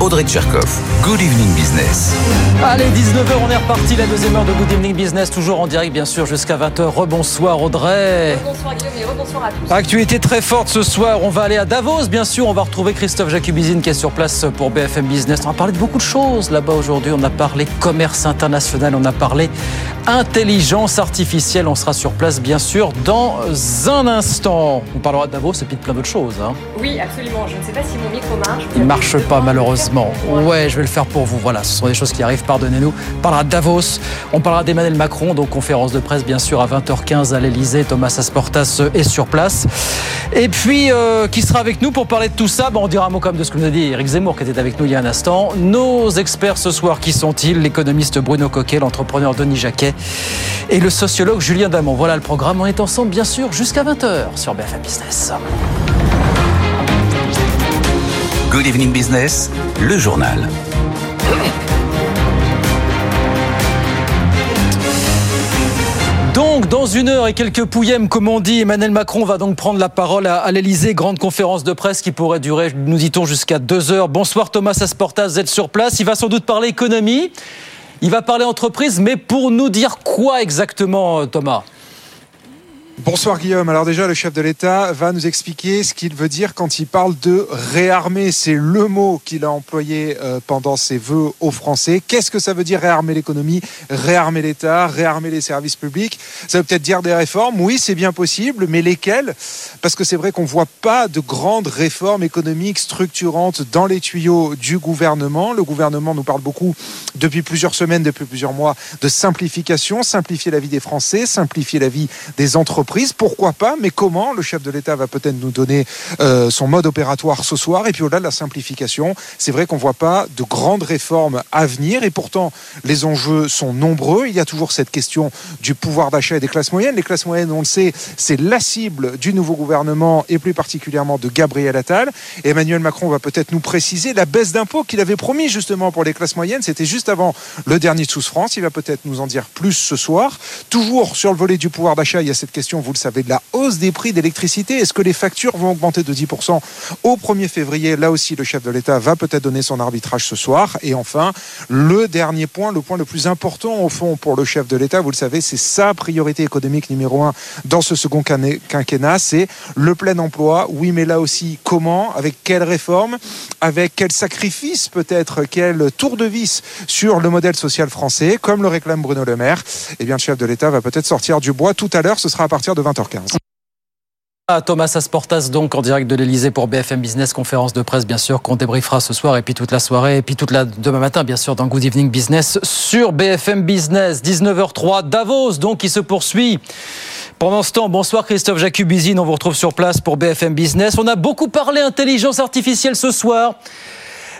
Audrey Tcherkov. Good evening business. Allez, 19h, on est reparti, la deuxième heure de Good Evening Business, toujours en direct bien sûr jusqu'à 20h. Rebonsoir Audrey. Bonsoir Guillaume et rebonsoir à tous. Actualité très forte ce soir, on va aller à Davos bien sûr, on va retrouver Christophe Jacubizine qui est sur place pour BFM Business. On va parler de beaucoup de choses là-bas aujourd'hui, on a parlé commerce international, on a parlé intelligence artificielle, on sera sur place bien sûr dans un instant. On parlera de Davos et puis de plein d'autres choses. hein. Oui, absolument. Je ne sais pas si mon micro marche. Il marche pas malheureusement. Ouais, je vais le faire pour vous. Voilà, ce sont des choses qui arrivent, pardonnez-nous. On parlera de Davos, on parlera d'Emmanuel Macron, donc conférence de presse bien sûr à 20h15 à l'Elysée. Thomas Asportas est sur place. Et puis, euh, qui sera avec nous pour parler de tout ça? Bon, On dira un mot comme de ce que nous a dit Eric Zemmour qui était avec nous il y a un instant. Nos experts ce soir, qui sont-ils? L'économiste Bruno Coquet, l'entrepreneur Denis Jacquet et le sociologue Julien Damon. Voilà le programme. On est ensemble bien sûr jusqu'à 20h sur BFM Business. Good evening business, le journal. Donc, dans une heure et quelques pouillèmes, comme on dit, Emmanuel Macron va donc prendre la parole à, l'Elysée. Grande conférence de presse qui pourrait durer, nous dit-on, jusqu'à deux heures. Bonsoir Thomas Asportas, vous êtes sur place. Il va sans doute parler économie. Il va parler entreprise, mais pour nous dire quoi exactement, Thomas? Bonsoir Guillaume. Alors déjà, le chef de l'État va nous expliquer ce qu'il veut dire quand il parle de réarmer. C'est le mot qu'il a employé euh, pendant ses vœux aux Français. Qu'est-ce que ça veut dire réarmer l'économie, réarmer l'État, réarmer les services publics? Ça veut peut-être dire des réformes? Oui, c'est bien possible, mais lesquelles? Parce que c'est vrai qu'on voit pas de grandes réformes économiques structurantes dans les tuyaux du gouvernement. Le gouvernement nous parle beaucoup depuis plusieurs semaines, depuis plusieurs mois, de simplification, simplifier la vie des Français, simplifier la vie des entreprises. Pourquoi pas Mais comment Le chef de l'État va peut-être nous donner euh, son mode opératoire ce soir. Et puis au-delà de la simplification, c'est vrai qu'on voit pas de grandes réformes à venir. Et pourtant, les enjeux sont nombreux. Il y a toujours cette question du pouvoir d'achat et des classes moyennes. Les classes moyennes, on le sait, c'est la cible du nouveau gouvernement et plus particulièrement de Gabriel Attal. Emmanuel Macron va peut-être nous préciser la baisse d'impôts qu'il avait promis justement pour les classes moyennes. C'était juste avant le dernier de Tous France. Il va peut-être nous en dire plus ce soir. Toujours sur le volet du pouvoir d'achat, il y a cette question, vous le savez, de la hausse des prix d'électricité. Est-ce que les factures vont augmenter de 10% au 1er février? Là aussi, le chef de l'État va peut-être donner son arbitrage ce soir. Et enfin, le dernier point, le point le plus important au fond pour le chef de l'État, vous le savez, c'est sa priorité économique numéro un dans ce second quinquennat- c'est le plein emploi. Oui, mais là aussi, comment? Avec quelle réforme? Avec quel sacrifice peut-être? Quel tour de vis sur le modèle social français? Comme le réclame Bruno Le Maire, eh bien, le chef de l'État va peut-être sortir du bois tout à l'heure. Ce sera à partir de 20h15. Ah, Thomas Asportas, donc en direct de l'Elysée pour BFM Business, conférence de presse, bien sûr, qu'on débriefera ce soir, et puis toute la soirée, et puis toute la demain matin, bien sûr, dans Good Evening Business sur BFM Business. 19h03, Davos, donc, qui se poursuit. Pendant ce temps, bonsoir Christophe Jacubizine, on vous retrouve sur place pour BFM Business. On a beaucoup parlé intelligence artificielle ce soir.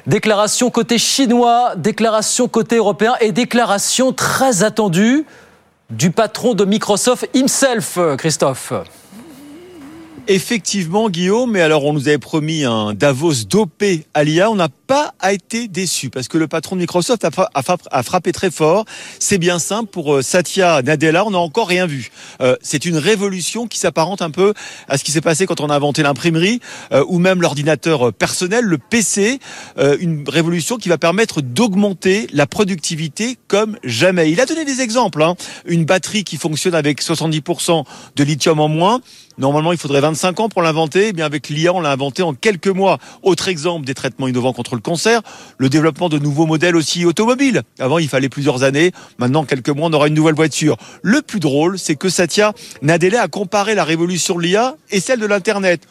Déclaration côté chinois, déclaration côté européen et déclaration très attendue du patron de Microsoft himself, Christophe. Effectivement, Guillaume, mais alors on nous avait promis un Davos dopé à l'IA. On n'a pas été déçus parce que le patron de Microsoft a, a a frappé très fort. C'est bien simple pour euh, Satya Nadella, on n'a encore rien vu. Euh, c'est une révolution qui s'apparente un peu à ce qui s'est passé quand on a inventé l'imprimerie euh, ou même l'ordinateur euh, personnel, le PC. Euh, une révolution qui va permettre d'augmenter la productivité comme jamais. Il a donné des exemples. hein. Une batterie qui fonctionne avec 70% de lithium en moins. Normalement, il faudrait 25 ans pour l'inventer. Eh bien, avec l'IA, on l'a inventé en quelques mois. Autre exemple des traitements innovants contre le cancer, le développement de nouveaux modèles aussi automobiles. Avant, il fallait plusieurs années. Maintenant, en quelques mois, on aura une nouvelle voiture. Le plus drôle, c'est que Satya Nadella a comparé la révolution de l'IA et celle de l'Internet.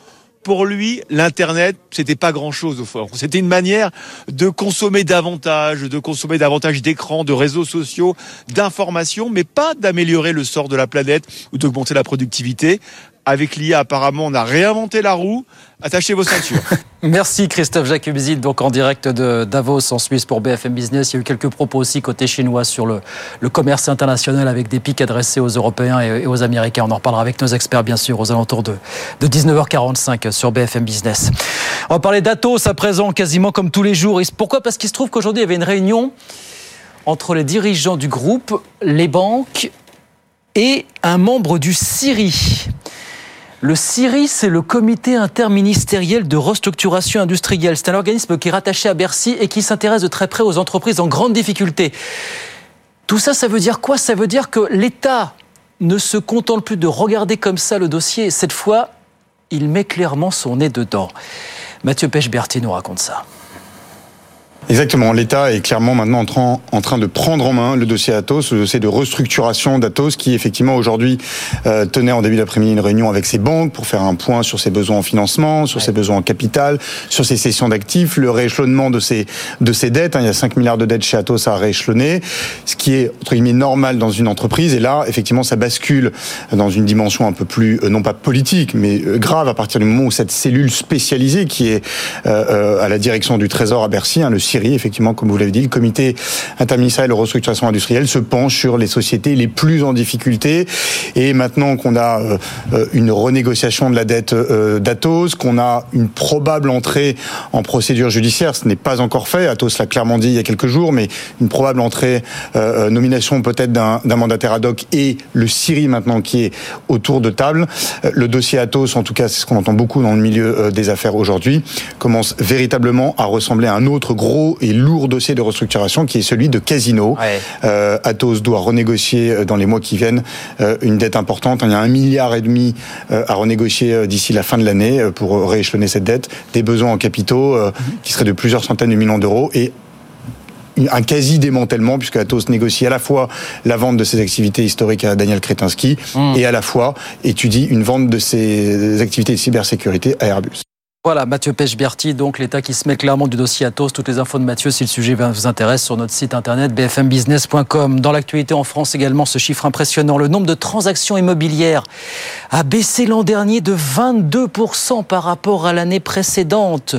Pour lui, l'Internet, c'était pas grand-chose au fond. C'était une manière de consommer davantage, de consommer davantage d'écrans, de réseaux sociaux, d'informations, mais pas d'améliorer le sort de la planète ou d'augmenter la productivité. Avec l'IA, apparemment, on a réinventé la roue. Attachez vos ceintures. Merci Christophe Jacobzil, donc en direct de Davos en Suisse pour BFM Business. Il y a eu quelques propos aussi côté chinois sur le, le commerce international avec des pics adressés aux Européens et, aux Américains. On en reparlera avec nos experts bien sûr aux alentours de, de 19h45 sur BFM Business. On va parler d'Atos à présent quasiment comme tous les jours. Pourquoi? Parce qu'il se trouve qu'aujourd'hui il y avait une réunion entre les dirigeants du groupe, les banques et un membre du CIRI. Le CIRI, c'est le comité interministériel de restructuration industrielle. C'est un organisme qui est rattaché à Bercy et qui s'intéresse de très près aux entreprises en grande difficulté. Tout ça, ça veut dire quoi? Ça veut dire que l'État ne se contente plus de regarder comme ça le dossier. Cette fois, il met clairement son nez dedans. Mathieu Pech-Berti nous raconte ça. Exactement. L'État est clairement maintenant en train, de prendre en main le dossier Atos, le dossier de restructuration d'Atos, qui effectivement aujourd'hui euh, tenait en début d'après-midi une réunion avec ses banques pour faire un point sur ses besoins en financement, sur ses besoins en capital, sur ses cessions d'actifs, le rééchelonnement de ses de ses dettes. Hein. Il y a 5 milliards de dettes chez Atos à rééchelonner, ce qui est entre guillemets normal dans une entreprise. Et là, effectivement, ça bascule dans une dimension un peu plus euh, non pas politique, mais euh, grave à partir du moment où cette cellule spécialisée qui est à la direction du Trésor à Bercy, hein, le effectivement, comme vous l'avez dit, le comité interministériel de restructuration industrielle se penche sur les sociétés les plus en difficulté. Et maintenant qu'on a euh, une renégociation de la dette euh, d'Atos, qu'on a une probable entrée en procédure judiciaire, ce n'est pas encore fait. Atos l'a clairement dit il y a quelques jours, mais une probable entrée, euh, nomination peut-être d'un mandataire ad hoc et le Syrie maintenant qui est autour de table. Le dossier Atos, en tout cas, c'est ce qu'on entend beaucoup dans le milieu des affaires aujourd'hui, commence véritablement à ressembler à un autre gros et lourd dossier de restructuration qui est celui de Casino. Euh, Atos doit renégocier euh, dans les mois qui viennent euh, une dette importante. Il y a un milliard et demi à renégocier d'ici la fin de l'année pour rééchelonner cette dette. Des besoins en capitaux qui seraient de plusieurs centaines de millions d'euros et un quasi démantèlement puisque Atos négocie à la fois la vente de ses activités historiques à Daniel Kretinsky mmh. et à la fois étudie une vente de ses activités de cybersécurité à Airbus. Voilà, Mathieu Pechberti, donc l'État qui se met clairement du dossier Atos. Toutes les infos de Mathieu, si le sujet vous intéresse, sur notre site internet bfmbusiness.com. Dans l'actualité en France également, ce chiffre impressionnant. Le nombre de transactions immobilières a baissé l'an dernier de 22% par rapport à l'année précédente.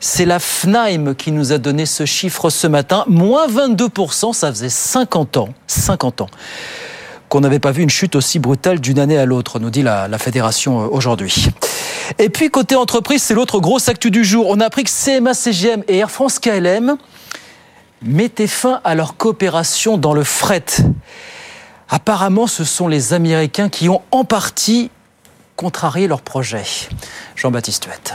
C'est la FNAIM qui nous a donné ce chiffre ce matin. Moins 22%, ça faisait 50 ans. 50 ans qu'on n'avait pas vu une chute aussi brutale d'une année à l'autre, nous dit la, fédération euh, aujourd'hui. Et puis côté entreprise, c'est l'autre grosse actu du jour. On a appris que CMA CGM et Air France KLM mettaient fin à leur coopération dans le fret. Apparemment, ce sont les Américains qui ont en partie contrarié leur projet. Jean-Baptiste Huette.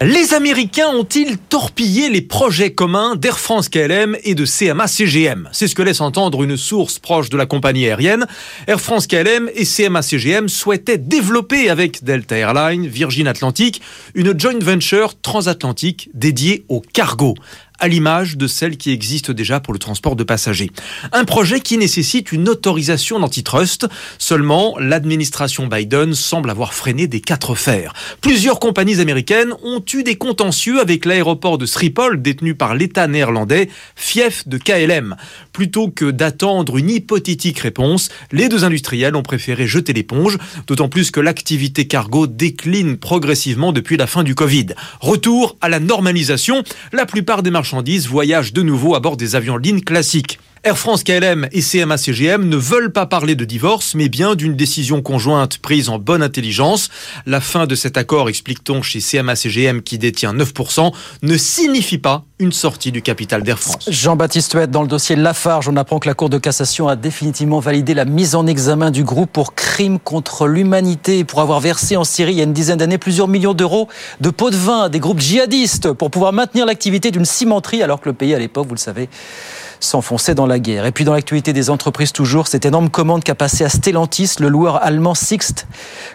Les Américains ont-ils torpillé les projets communs d'Air France KLM et de CMA CGM C'est ce que laisse entendre une source proche de la compagnie aérienne. Air France KLM et CMA CGM souhaitaient développer avec Delta Airlines, Virgin Atlantic, une joint venture transatlantique dédiée au cargo à l'image de celle qui existe déjà pour le transport de passagers. Un projet qui nécessite une autorisation d'antitrust. Seulement, l'administration Biden semble avoir freiné des quatre fers. Plusieurs compagnies américaines ont eu des contentieux avec l'aéroport de Schiphol détenu par l'État néerlandais, fief de KLM. Plutôt que d'attendre une hypothétique réponse, les deux industriels ont préféré jeter l'éponge, d'autant plus que l'activité cargo décline progressivement depuis la fin du Covid. Retour à la normalisation, la plupart des marchés marchandises voyagent de nouveau à bord des avions lignes classiques. Air France KLM et CMA CGM ne veulent pas parler de divorce, mais bien d'une décision conjointe prise en bonne intelligence. La fin de cet accord, explique-t-on chez CMA CGM qui détient 9%, ne signifie pas une sortie du capital d'Air France. Jean-Baptiste Huette, dans le dossier Lafarge, on apprend que la Cour de cassation a définitivement validé la mise en examen du groupe pour crime contre l'humanité, pour avoir versé en Syrie il y a une dizaine d'années plusieurs millions d'euros de pots de vin à des groupes djihadistes pour pouvoir maintenir l'activité d'une cimenterie alors que le pays à l'époque, vous le savez, s'enfoncer dans la guerre. Et puis dans l'actualité des entreprises toujours, cette énorme commande qu'a passé à Stellantis, le loueur allemand Sixt,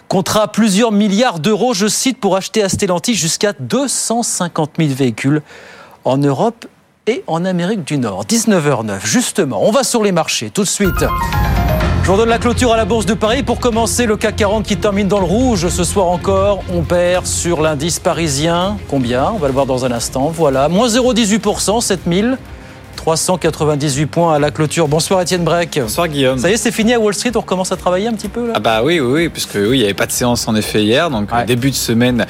contrat plusieurs milliards d'euros, je cite, pour acheter à Stellantis jusqu'à 250 000 véhicules en Europe et en Amérique du Nord. 19h09, justement, on va sur les marchés tout de suite. Je vous donne la clôture à la Bourse de Paris. Pour commencer, le CAC 40 qui termine dans le rouge ce soir encore. On perd sur l'indice parisien. Combien? On va le voir dans un instant. Voilà, moins 0,18%, 7000. 398 points à la clôture. Bonsoir Étienne Breck. Bonsoir Guillaume. Ça y est, c'est fini à Wall Street, on recommence à travailler un petit peu là? Ah bah oui, oui, oui, puisque oui, il n'y avait pas de séance en effet hier, donc Ouais. début de semaine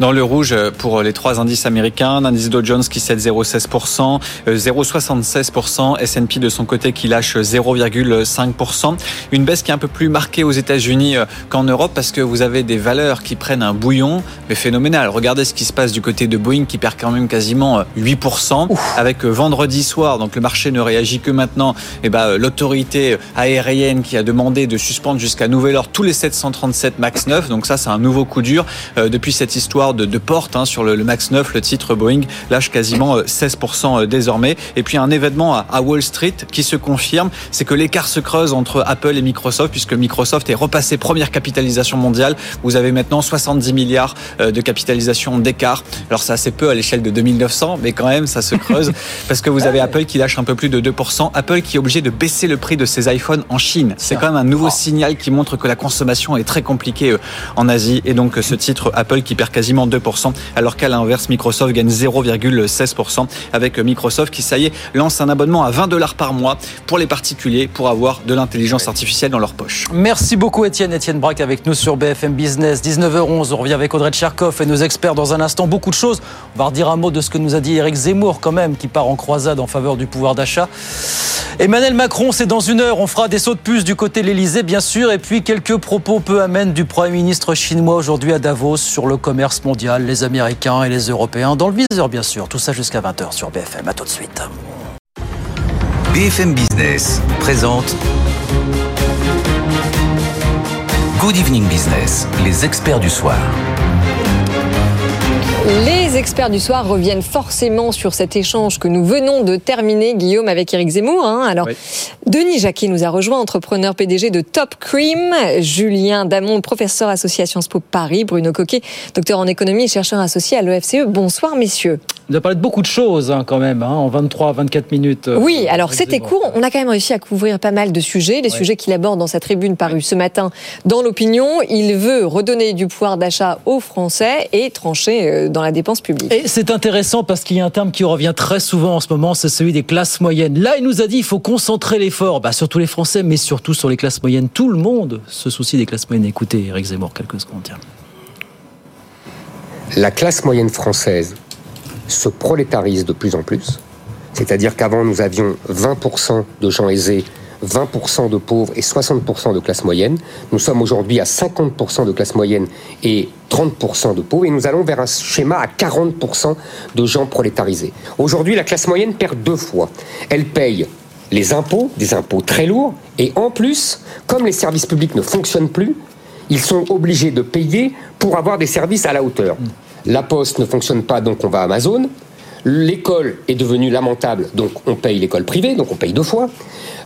dans le rouge pour les trois indices américains. L'indice Dow Jones qui cède 0,16%, euh, 0,76%, S&P de son côté qui lâche 0,5%. Une baisse qui est un peu plus marquée aux États-Unis euh, qu'en Europe parce que vous avez des valeurs qui prennent un bouillon, mais phénoménal. Regardez ce qui se passe du côté de Boeing qui perd quand même quasiment euh, 8% avec euh, vendredi soir, donc le marché ne réagit que maintenant. Et ben euh, l'autorité aérienne qui a demandé de suspendre jusqu'à nouvel ordre tous les 737 Max 9. Donc ça, c'est un nouveau coup dur euh, depuis cette histoire de, de porte hein, sur le, le Max 9. Le titre Boeing lâche quasiment euh, 16% désormais. Et puis un événement à, à Wall Street qui se confirme, c'est que l'écart se creuse entre Apple et Microsoft puisque Microsoft est repassé première capitalisation mondiale. Vous avez maintenant 70 milliards euh, de capitalisation d'écart. Alors c'est assez peu à l'échelle de 2900, mais quand même ça se creuse parce que vous avez Apple qui lâche un peu plus de 2%. Apple qui est obligé de baisser le prix de ses iPhones en Chine. C'est quand même un nouveau signal qui montre que la consommation est très compliquée euh, en Asie et donc euh, ce titre Apple qui perd quasiment 2% alors qu'à l'inverse Microsoft gagne 0,16% avec euh, Microsoft qui ça y est lance un abonnement à 20 dollars par mois pour les particuliers pour avoir de l'intelligence artificielle dans leur poche. Merci beaucoup Étienne. Étienne Braque avec nous sur BFM Business. 19h11, on revient avec Audrey Tcherkov et nos experts dans un instant. Beaucoup de choses. On va redire un mot de ce que nous a dit Eric Zemmour quand même, qui part en croisade en faveur du pouvoir d'achat. Emmanuel Macron, c'est dans une heure. On fera des sauts de puce du côté de l'Elysée, bien sûr. Et puis quelques propos peu amènes du Premier ministre chinois aujourd'hui à Davos sur le commerce mondial, les Américains et les Européens. Dans le viseur, bien sûr. Tout ça jusqu'à 20h sur BFM. À tout de suite. BFM Business présente Good Evening Business, les experts du soir. Les experts du soir reviennent forcément sur cet échange que nous venons de terminer, Guillaume, avec Eric Zemmour. hein. Alors, Oui. Denis Jacquet nous a rejoint, entrepreneur PDG de Top Cream. Julien Damon, professeur associé à Sciences Po Paris. Bruno Coquet, docteur en économie et chercheur associé à l'EFCE. Bonsoir, messieurs. On a parlé de beaucoup de choses hein, quand même, hein, en 23 24 minutes. euh, Oui, alors c'était court. On a quand même réussi à couvrir pas mal de sujets. Les Ouais. sujets qu'il aborde dans sa tribune parue ce matin dans l'opinion. Il veut redonner du pouvoir d'achat aux Français et trancher euh, dans la dépense publique. Et c'est intéressant parce qu'il y a un terme qui revient très souvent en ce moment, c'est celui des classes moyennes. Là, il nous a dit il faut concentrer l'effort bah, sur tous les Français, mais surtout sur les classes moyennes. Tout le monde se soucie des classes moyennes. Écoutez, Eric Zemmour, quelques secondes. tiens. la classe moyenne française se prolétarise de plus en plus. C'est-à-dire qu'avant, nous avions 20% de gens aisés, 20% de pauvres et 60% de classe moyenne. Nous sommes aujourd'hui à 50% de classe moyenne et 30% de pauvres. Et nous allons vers un schéma à 40% de gens prolétarisés. Aujourd'hui, la classe moyenne perd deux fois. Elle paye les impôts, des impôts très lourds, et en plus, comme les services publics ne fonctionnent plus, ils sont obligés de payer pour avoir des services à la hauteur. La poste ne fonctionne pas, donc on va à Amazon. L'école est devenue lamentable, donc on paye l'école privée, donc on paye deux fois.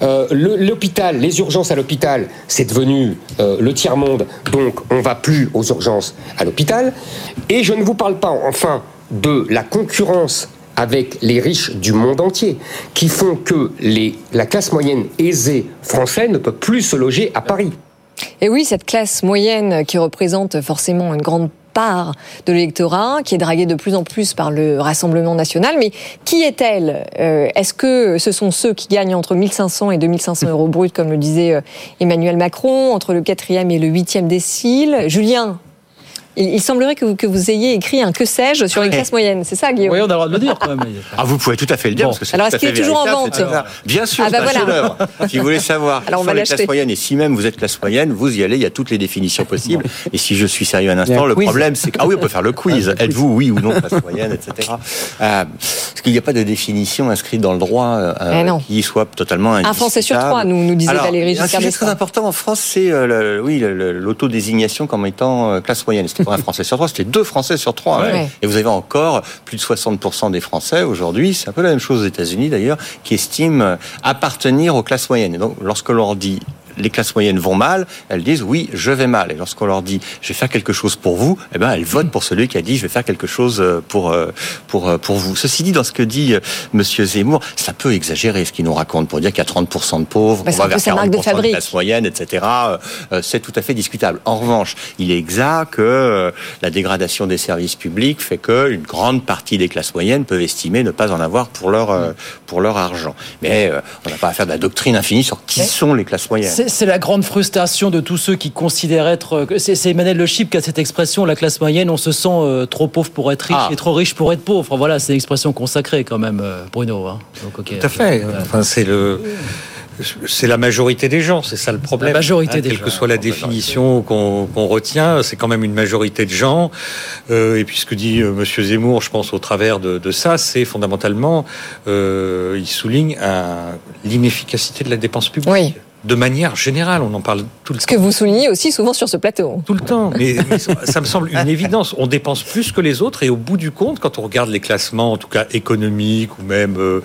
Euh, L'hôpital, les urgences à l'hôpital, c'est devenu euh, le tiers-monde, donc on va plus aux urgences à l'hôpital. Et je ne vous parle pas, enfin, de la concurrence avec les riches du monde entier, qui font que la classe moyenne aisée française ne peut plus se loger à Paris. Et oui, cette classe moyenne qui représente forcément une grande part de l'électorat, qui est draguée de plus en plus par le Rassemblement national. Mais qui est-elle Euh, Est-ce que ce sont ceux qui gagnent entre 1500 et 2500 euros bruts, comme le disait euh, Emmanuel Macron, entre le quatrième et le huitième décile? Julien il, il semblerait que vous, que vous ayez écrit un que sais-je sur les classes moyennes. C'est ça, Guillaume Oui, on a le droit de le dire quand même. Ah, vous pouvez tout à fait le dire. Bon. parce que c'est Alors, est-ce qu'il est toujours en vente c'est ça. Bien sûr, Ah, c'est bah voilà. chef-d'œuvre. Si vous voulez savoir Alors, on va les classes moyennes, et si même vous êtes classe moyenne, vous y allez, il y a toutes les définitions possibles. Et si je suis sérieux un instant, le quiz. problème, c'est que. Ah oui, on peut faire le quiz. Êtes-vous oui ou non classe moyenne, etc. Euh, parce qu'il n'y a pas de définition inscrite dans le droit euh, Eh qui soit totalement Un Français sur trois, nous, nous disait Valérie Giscard sujet très d'Estaing. important en France, c'est euh, oui, l'autodésignation comme étant euh, classe moyenne. Pas un Français sur trois, c'était deux Français sur trois. Ouais. ouais. Et vous avez encore plus de 60% des Français aujourd'hui, c'est un peu la même chose aux États-Unis d'ailleurs, qui estiment appartenir aux classes moyennes. Et donc, lorsque l'on dit les classes moyennes vont mal, elles disent oui, je vais mal. Et lorsqu'on leur dit je vais faire quelque chose pour vous, eh ben elles votent pour celui qui a dit je vais faire quelque chose euh, pour euh, pour euh, pour vous. Ceci dit, dans ce que dit Monsieur Zemmour, ça peut exagérer ce qu'il nous raconte pour dire qu'il y a 30% de pauvres, bah, on va vers 40% de, de classe moyenne, etc. C'est tout à fait discutable. En revanche, il est exact que la dégradation des services publics fait que une grande partie des classes moyennes peuvent estimer ne pas en avoir pour leur pour leur argent. Mais on n'a pas à faire de la doctrine infinie sur qui sont les classes moyennes. C'est la grande frustration de tous ceux qui considèrent être. C'est Emmanuel Le Chip qui a cette expression la classe moyenne, on se sent euh, trop pauvre pour être riche ah. et trop riche pour être pauvre. Voilà, c'est une expression consacrée quand même, euh, Bruno. Hein. Tout à fait. Enfin, c'est le. C'est la majorité des gens, c'est ça le problème. La majorité hein, des quelle que soit la définition qu'on retient, c'est quand même une majorité de gens. Euh, et puis ce que dit M. Monsieur Zemmour, je pense au travers de, de ça, c'est fondamentalement, il souligne l'inefficacité de la dépense publique. Oui de manière générale. On en parle tout le temps. Ce que vous soulignez aussi souvent sur ce plateau. Tout le temps. Mais, ça me semble une évidence. On dépense plus que les autres et au bout du compte, quand on regarde les classements, en tout cas économiques ou même euh,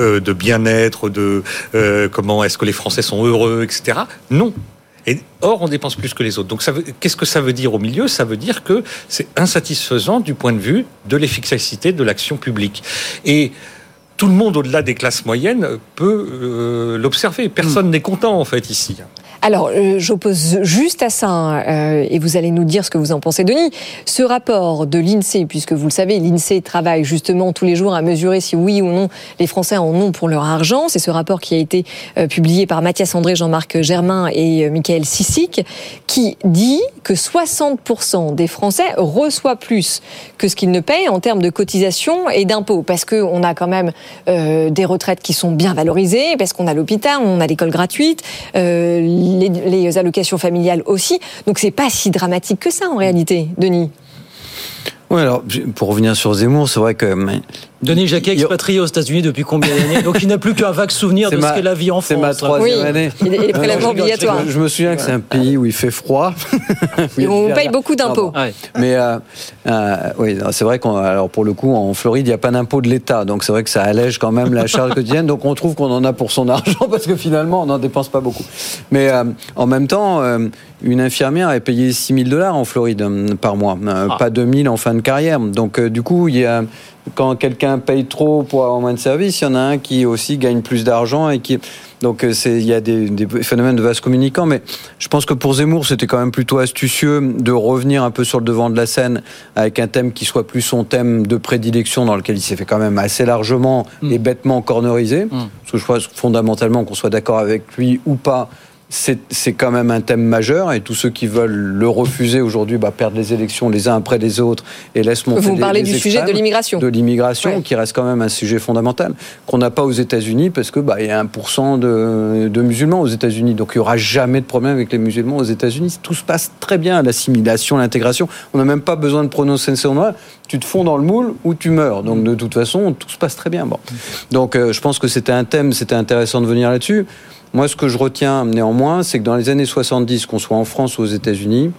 euh, de bien-être, de euh, comment est-ce que les Français sont heureux, etc. Non. Et, or, on dépense plus que les autres. Donc, qu'est-ce que ça veut dire au milieu? Ça veut dire que c'est insatisfaisant du point de vue de l'efficacité de l'action publique. Et tout le monde au-delà des classes moyennes peut euh, l'observer. Personne hmm. n'est content en fait ici. Alors, euh, j'oppose juste à ça, euh, et vous allez nous dire ce que vous en pensez, Denis. Ce rapport de l'INSEE, puisque vous le savez, l'INSEE travaille justement tous les jours à mesurer si oui ou non les Français en ont pour leur argent. C'est ce rapport qui a été euh, publié par Mathias André, Jean-Marc Germain et Michael Sissic, qui dit que 60% des Français reçoivent plus que ce qu'ils ne payent en termes de cotisation et d'impôts, parce qu'on a quand même des retraites qui sont bien valorisées, parce qu'on a l'hôpital, on a l'école gratuite les, allocations familiales aussi. Donc c'est pas si dramatique que ça en réalité, Denis. Oui, alors pour revenir sur Zemmour, c'est vrai que Denis Jacquet, expatrié aux États-Unis depuis combien d'années Donc il n'a plus qu'un vague souvenir de ce qu'est la vie en France. C'est ma troisième année. Et les prélèvements obligatoires. Je, me souviens que c'est un pays où il fait froid. on paye beaucoup d'impôts. Mais euh, euh, oui, c'est vrai qu'on alors pour le coup en Floride il n'y a pas d'impôt de l'État, donc c'est vrai que ça allège quand même la charge quotidienne. Donc on trouve qu'on en a pour son argent parce que finalement on n'en dépense pas beaucoup. Mais euh, en même temps, une infirmière est payée 6 000 dollars en Floride par mois, ah. pas 2 000 en fin de carrière. Donc du coup il y a quand quelqu'un paye trop pour avoir moins de services, il y en a un qui aussi gagne plus d'argent et qui donc euh, il y a des, phénomènes de vases communicants, mais je pense que pour Zemmour, c'était quand même plutôt astucieux de revenir un peu sur le devant de la scène avec un thème qui soit plus son thème de prédilection, dans lequel il s'est fait quand même assez largement mm. et bêtement cornerisé. Mm. Parce que je crois fondamentalement qu'on soit d'accord avec lui ou pas, c'est quand même un thème majeur et tous ceux qui veulent le refuser aujourd'hui bah, perdent les élections les uns après les autres et laissent monter Vous parlez du sujet de l'immigration. De l'immigration qui reste quand même un sujet fondamental qu'on n'a pas aux États-Unis parce que bah, il y a 1% de, de, musulmans aux États-Unis donc il n'y aura jamais de problème avec les musulmans aux États-Unis. Tout se passe très bien l'assimilation, l'intégration. On n'a même pas besoin de prononcer son nom. Tu te fonds dans le moule ou tu meurs. Donc de toute façon tout se passe très bien. Bon. Donc euh, je pense que c'était un thème, c'était intéressant de venir là-dessus. Moi, ce que je retiens néanmoins, c'est que dans les années 70, qu'on soit en France ou aux États-Unis,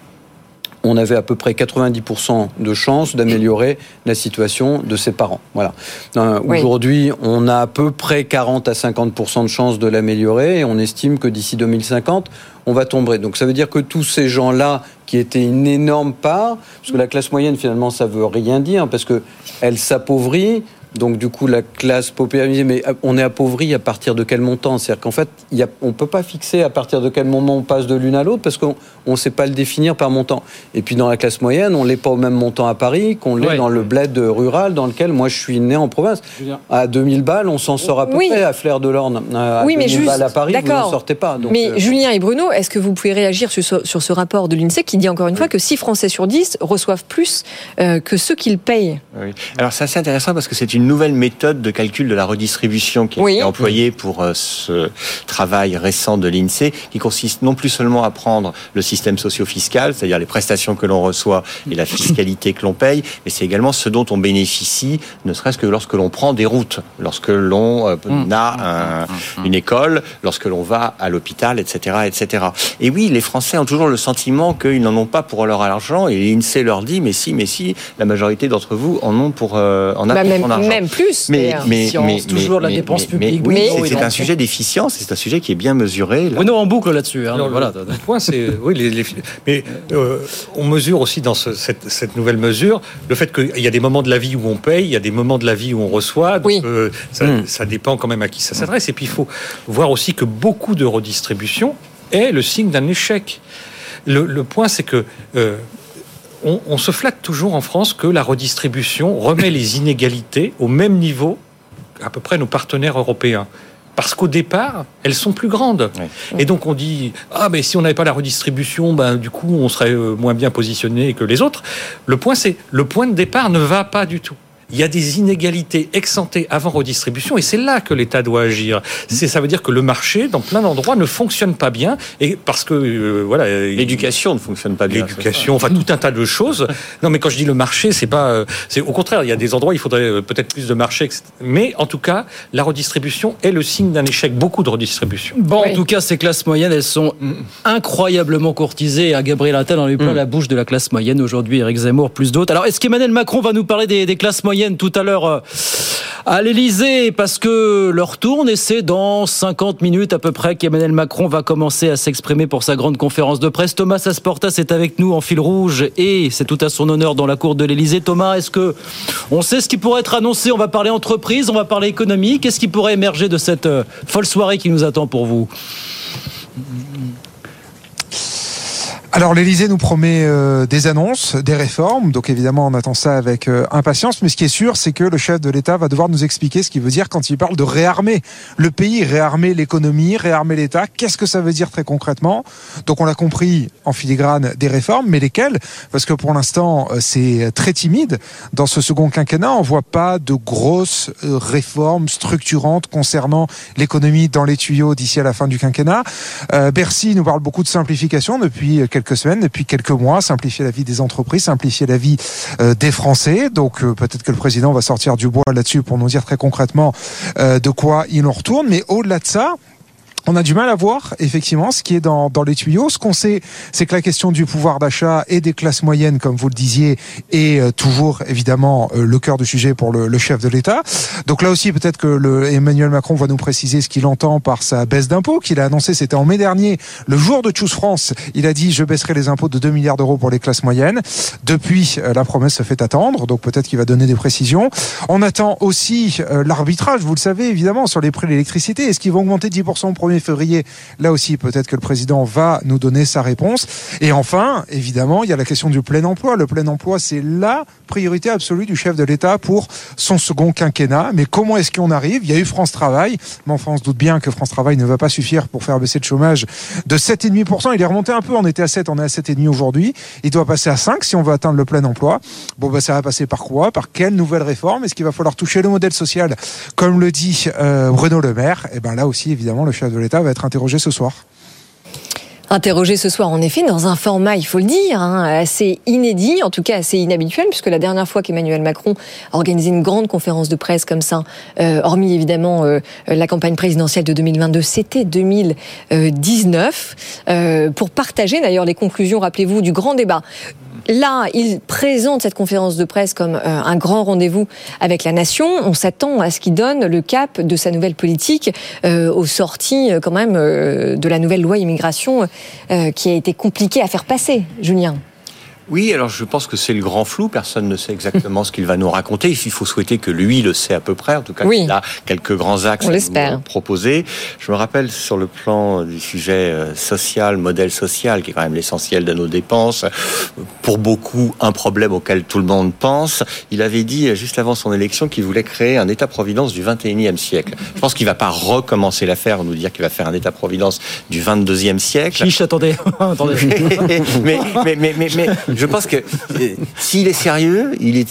on avait à peu près 90% de chances d'améliorer la situation de ses parents. Voilà. Euh, aujourd'hui, on a à peu près 40 à 50% de chances de l'améliorer et on estime que d'ici 2050, on va tomber. Donc ça veut dire que tous ces gens-là qui étaient une énorme part, parce que la classe moyenne finalement ça veut rien dire parce que elle s'appauvrit, donc du coup, la classe paupérisée, mais euh, on est appauvri à partir de quel montant? C'est-à-dire qu'en fait, y a, on ne peut pas fixer à partir de quel moment on passe de l'une à l'autre parce qu'on ne sait pas le définir par montant. Et puis dans la classe moyenne, on l'est pas au même montant à Paris qu'on l'est dans le bled rural dans lequel moi je suis né en province. À 2000 balles, on s'en sort à peu près à Flair de l'Orne. À oui, mais juste, balles à Paris, vous n'en sortez pas. mais euh, Julien et Bruno, est-ce que vous pouvez réagir sur ce, sur ce rapport de l'INSEE qui dit encore une fois que 6 Français sur 10 reçoivent plus euh, que ceux qu'ils payent? Oui. Alors c'est assez intéressant parce que c'est une nouvelle méthode de calcul de la redistribution qui est employé pour euh, ce travail récent de l'INSEE, qui consiste non plus seulement à prendre le système socio-fiscal, c'est-à-dire les prestations que l'on reçoit et la fiscalité que l'on paye, mais c'est également ce dont on bénéficie, ne serait-ce que lorsque l'on prend des routes, lorsque l'on euh, mmh. a mmh. une école, lorsque l'on va à l'hôpital, etc., etc. Et oui, les Français ont toujours le sentiment qu'ils n'en ont pas pour leur argent, et l'INSEE leur dit, mais si, mais si, la majorité d'entre vous en ont pour euh, en a bah, pour même, Même plus. Mais, mais, mais, toujours la dépense publique. oui, c'est un sujet d'efficience, c'est un sujet qui est bien mesuré. Bruno en boucle là-dessus. Hein, voilà. Le, point, c'est oui, les, mais euh, on mesure aussi dans ce, cette, cette, nouvelle mesure le fait qu'il y a des moments de la vie où on paye, il y a des moments de la vie où on reçoit. Donc, oui. euh, ça, hmm. ça, dépend quand même à qui ça s'adresse. Et puis il faut voir aussi que beaucoup de redistribution est le signe d'un échec. Le, le point, c'est que euh, on, on, se flatte toujours en France que la redistribution remet les inégalités au même niveau à peu près nos partenaires européens. Parce qu'au départ, elles sont plus grandes. Oui. Et donc on dit ah mais si on n'avait pas la redistribution, ben du coup on serait euh, moins bien positionné que les autres. Le point c'est le point de départ ne va pas du tout il y a des inégalités exemptées avant redistribution et c'est là que l'État doit agir. C'est ça veut dire que le marché dans plein d'endroits ne fonctionne pas bien et parce que euh, voilà l'éducation ne fonctionne pas bien. L'éducation, enfin tout un tas de choses. Non mais quand je dis le marché, c'est pas euh, c'est au contraire, il y a des endroits il faudrait euh, peut-être plus de marché mais en tout cas, la redistribution est le signe d'un échec beaucoup de redistribution. Bon, oui. en tout cas, ces classes moyennes, elles sont incroyablement courtisées. À Gabriel Attal, on a eu plein mm. la bouche de la classe moyenne aujourd'hui, Eric Zemmour plus d'autres. Alors, est-ce qu'Emmanuel Macron va nous parler des, des classes moyennes tout à l'heure euh, à l'Elysée parce que leur tourne et c'est dans 50 minutes à peu près qu'Emmanuel Macron va commencer à s'exprimer pour sa grande conférence de presse. Thomas Asportas est avec nous en fil rouge et c'est tout à son honneur dans la cour de l'Elysée. Thomas, est-ce que on sait ce qui pourrait être annoncé? On va parler entreprise, on va parler économie. Qu'est-ce qui pourrait émerger de cette euh, folle soirée qui nous attend pour vous? Alors l'Elysée nous promet euh, des annonces, des réformes, donc évidemment on attend ça avec euh, impatience, mais ce qui est sûr c'est que le chef de l'État va devoir nous expliquer ce qu'il veut dire quand il parle de réarmer le pays, réarmer l'économie, réarmer l'État, qu'est-ce que ça veut dire très concrètement? Donc on l'a compris en filigrane des réformes, mais lesquelles? Parce que pour l'instant euh, c'est très timide. Dans ce second quinquennat, on voit pas de grosses euh, réformes structurantes concernant l'économie dans les tuyaux d'ici à la fin du quinquennat. Euh, Bercy nous parle beaucoup de simplification depuis quelques quelques semaines, depuis quelques mois, simplifier la vie des entreprises, simplifier la vie euh, des Français. Donc euh, peut-être que le président va sortir du bois là-dessus pour nous dire très concrètement euh, de quoi il en retourne. Mais au-delà de ça, on a du mal à voir effectivement ce qui est dans, dans les tuyaux. Ce qu'on sait, c'est que la question du pouvoir d'achat et des classes moyennes, comme vous le disiez, est euh, toujours évidemment euh, le cœur du sujet pour le, le chef de l'État. Donc là aussi, peut-être que le Emmanuel Macron va nous préciser ce qu'il entend par sa baisse d'impôts qu'il a annoncé. C'était en mai dernier, le jour de Choose France. Il a dit je baisserai les impôts de 2 milliards d'euros pour les classes moyennes. Depuis, euh, la promesse se fait attendre. Donc peut-être qu'il va donner des précisions. On attend aussi l'arbitrage. Vous le savez évidemment sur les prix de l'électricité. Est-ce qu'ils vont augmenter 10% au premier février. Là aussi, peut-être que le président va nous donner sa réponse. Et enfin, évidemment, il y a la question du plein emploi. Le plein emploi, c'est la priorité absolue du chef de l'État pour son second quinquennat. Mais comment est-ce qu'on arrive? Il y a eu France Travail, mais enfin, on se doute bien que France Travail ne va pas suffire pour faire baisser le chômage de 7,5%. Il est remonté un peu, on était à 7, on est à 7,5 aujourd'hui. Il doit passer à 5 si on veut atteindre le plein emploi. Bon, bah, ça va passer par quoi? Par quelle nouvelle réforme? Est-ce qu'il va falloir toucher le modèle social, comme le dit euh, Bruno Le Maire Et ben là aussi, évidemment, le chef de l'État va être interrogé ce soir. Interrogé ce soir, en effet, dans un format, il faut le dire, hein, assez inédit, en tout cas assez inhabituel, puisque la dernière fois qu'Emmanuel Macron a organisé une grande conférence de presse comme ça, euh, hormis évidemment euh, la campagne présidentielle de 2022, c'était 2019, euh, pour partager d'ailleurs les conclusions, rappelez-vous, du grand débat Là, il présente cette conférence de presse comme euh, un grand rendez-vous avec la nation. On s'attend à ce qu'il donne le cap de sa nouvelle politique euh, aux sorties euh, quand même euh, de la nouvelle loi immigration qui a été compliquée à faire passer, Julien. Oui, alors je pense que c'est le grand flou. Personne ne sait exactement ce qu'il va nous raconter. Il faut souhaiter que lui le sait à peu près. En tout cas, oui. il a quelques grands axes à proposer. Je me rappelle sur le plan du sujet euh, social, modèle social, qui est quand même l'essentiel de nos dépenses, pour beaucoup un problème auquel tout le monde pense. Il avait dit euh, juste avant son élection qu'il voulait créer un État-providence du 21e siècle. Je pense qu'il va pas recommencer l'affaire, nous dire qu'il va faire un État-providence du 22e siècle. Chiche, attendez, attendez. mais, mais, mais, mais, mais je pense que s'il est sérieux, il est,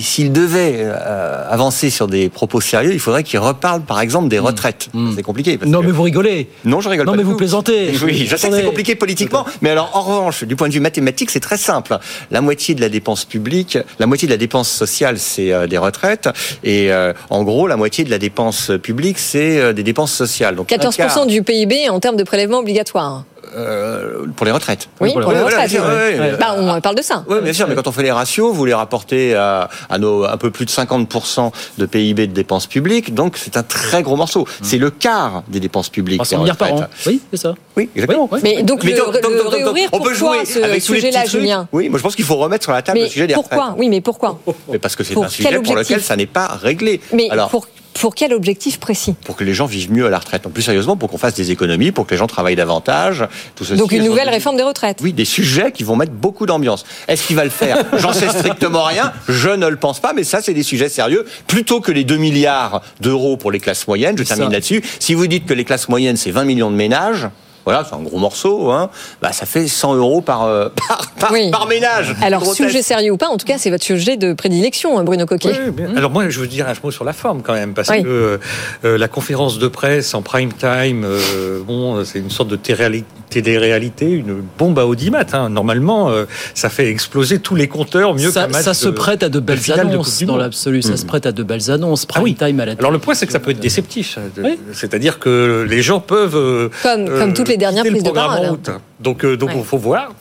s'il devait euh, avancer sur des propos sérieux, il faudrait qu'il reparle, par exemple, des retraites. Mmh. C'est compliqué. non, que... mais vous rigolez. Non, je rigole non, pas. mais vous plaisantez. Oui, je sais que c'est compliqué politiquement, mais alors en revanche, du point de vue mathématique, c'est très simple. La moitié de la dépense publique, la moitié de la dépense sociale, c'est euh, des retraites, et euh, en gros, la moitié de la dépense publique, c'est euh, des dépenses sociales. Donc 14% quart... du PIB en termes de prélèvement obligatoire. Euh, pour les retraites. Oui, pour, les retraites. Ouais, bah, on parle de ça. Oui, bien sûr, mais quand on fait les ratios, vous les rapportez à, à nos un peu plus de 50% de PIB de dépenses publiques, donc c'est un très gros morceau. Mmh. C'est le quart des dépenses publiques. 300 milliards par an. Oui, c'est ça. Oui, exactement. Oui, mais donc, mais le, donc, donc, le donc, réouvrir, on peut jouer ce avec sujet-là, Julien? Oui, moi je pense qu'il faut remettre sur la table mais le sujet des pourquoi? retraites. Oui, mais pourquoi? Mais Parce que c'est un sujet pour lequel ça n'est pas réglé. Mais Alors, pour pour quel objectif précis? Pour que les gens vivent mieux à la retraite. En plus sérieusement, pour qu'on fasse des économies, pour que les gens travaillent davantage. Tout ceci, Donc une nouvelle réforme des retraites. Oui, des sujets qui vont mettre beaucoup d'ambiance. Est-ce qu'il va le faire? J'en sais strictement rien. Je ne le pense pas, mais ça, c'est des sujets sérieux. Plutôt que les 2 milliards d'euros pour les classes moyennes, je termine là-dessus. Si vous dites que les classes moyennes, c'est 20 millions de ménages, voilà, c'est un gros morceau, hein, bah, ça fait 100 euros par, euh, par, par, oui. par, ménage. Alors, sujet sérieux ou pas, en tout cas, c'est votre sujet de prédilection, hein, Bruno Coquet. Oui. Mmh. Alors, moi, je veux dire un mot sur la forme quand même, parce oui. que euh, la conférence de presse en prime time, euh, bon, c'est une sorte de télé-réalité, une bombe à audimat. Hein. Normalement, euh, ça fait exploser tous les compteurs mieux ça, qu'un match Ça se prête à de belles annonces, dans l'absolu. Ça Mmh. se prête à de belles annonces. Prime ah oui. time à la Alors, le point, c'est que ça peut être déceptif. Oui. C'est-à-dire que les gens peuvent. euh, Comme, comme toutes les dernières prises de parole. Route. Donc, euh, donc, il ouais. faut voir.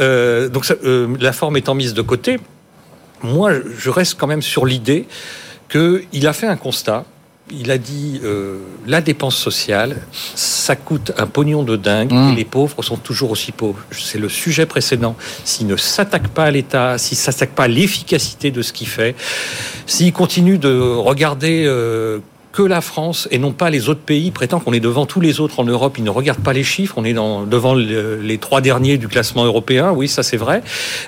Euh, donc, ça, euh, la forme étant mise de côté, moi, je reste quand même sur l'idée qu'il a fait un constat. Il a dit euh, la dépense sociale, ça coûte un pognon de dingue mmh. et les pauvres sont toujours aussi pauvres. C'est le sujet précédent. S'il ne s'attaque pas à l'État, s'il ne s'attaque pas à l'efficacité de ce qu'il fait, s'il continue de regarder euh, que la France et non pas les autres pays prétend qu'on est devant tous les autres en Europe. Ils ne regardent pas les chiffres. On est dans, devant le, les trois derniers du classement européen. Oui, ça c'est vrai.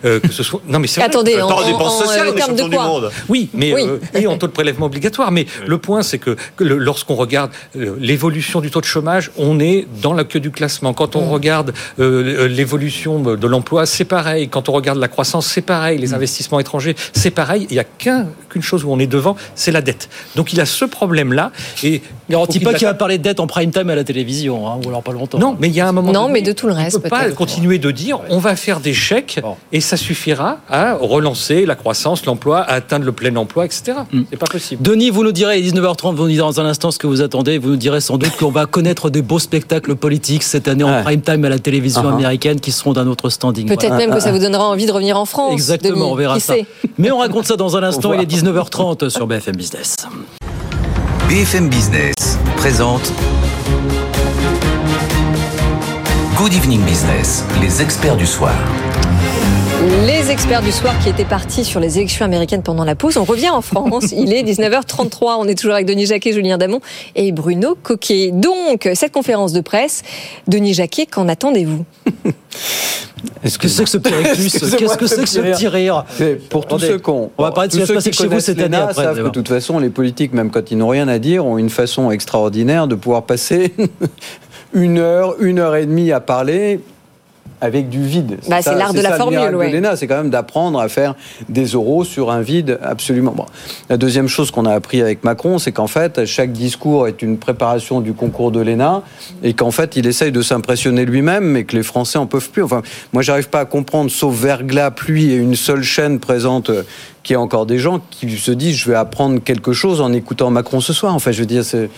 Euh, que ce soit. Non, mais c'est Attendez, en, en, dépenses sociales, en, on est champion du monde. Oui, mais oui. Euh, et en taux de prélèvement obligatoire. Mais oui. le point, c'est que, que lorsqu'on regarde euh, l'évolution du taux de chômage, on est dans la queue du classement. Quand on mmh. regarde euh, l'évolution de l'emploi, c'est pareil. Quand on regarde la croissance, c'est pareil. Les mmh. investissements étrangers, c'est pareil. Il n'y a qu'une qu chose où on est devant, c'est la dette. Donc il a ce problème-là. Et garantit pas qu'il va parler de dette en prime time à la télévision, hein, ou alors pas longtemps. Non, mais il y a un moment. Non, donné, mais de tout le reste. On peut pas continuer de dire on va faire des chèques bon. et ça suffira à relancer la croissance, l'emploi, à atteindre le plein emploi, etc. Mm. C'est pas possible. Denis, vous nous direz, 19h30, vous nous direz dans un instant ce que vous attendez. Vous nous direz sans doute qu'on va connaître des beaux spectacles politiques cette année en prime time à la télévision uh -huh. américaine qui seront d'un autre standing. Peut-être voilà. même que ça vous donnera envie de revenir en France. Exactement, Denis. on verra qui ça. Sait mais on raconte ça dans un instant. Il est 19h30 sur BFM Business. BFM Business présente Good Evening Business, les experts du soir. Les experts du soir qui étaient partis sur les élections américaines pendant la pause, on revient en France. Il est 19h33. On est toujours avec Denis Jacquet, Julien Damon et Bruno Coquet. Donc, cette conférence de presse, Denis Jacquet, qu'en attendez-vous? Qu'est-ce que c'est que ce petit rire Qu'est-ce que c'est que ce petit rire Pour tous ceux qu'on. On va parler de ce qui va se passer chez vous cette année après. Savent que de toute façon, les politiques, même quand ils n'ont rien à dire, ont une façon extraordinaire de pouvoir passer une heure, une heure et demie à parler avec du vide. Bah, c'est l'art de la formule. Ouais. C'est quand même d'apprendre à faire des euros sur un vide absolument. Bon. La deuxième chose qu'on a appris avec Macron, c'est qu'en fait, chaque discours est une préparation du concours de l'ENA et qu'en fait, il essaye de s'impressionner lui-même, mais que les Français en peuvent plus. Enfin, moi, j'arrive pas à comprendre, sauf verglas, pluie et une seule chaîne présente qu'il y a encore des gens qui se disent je vais apprendre quelque chose en écoutant Macron ce soir. Enfin, je veux dire, c'est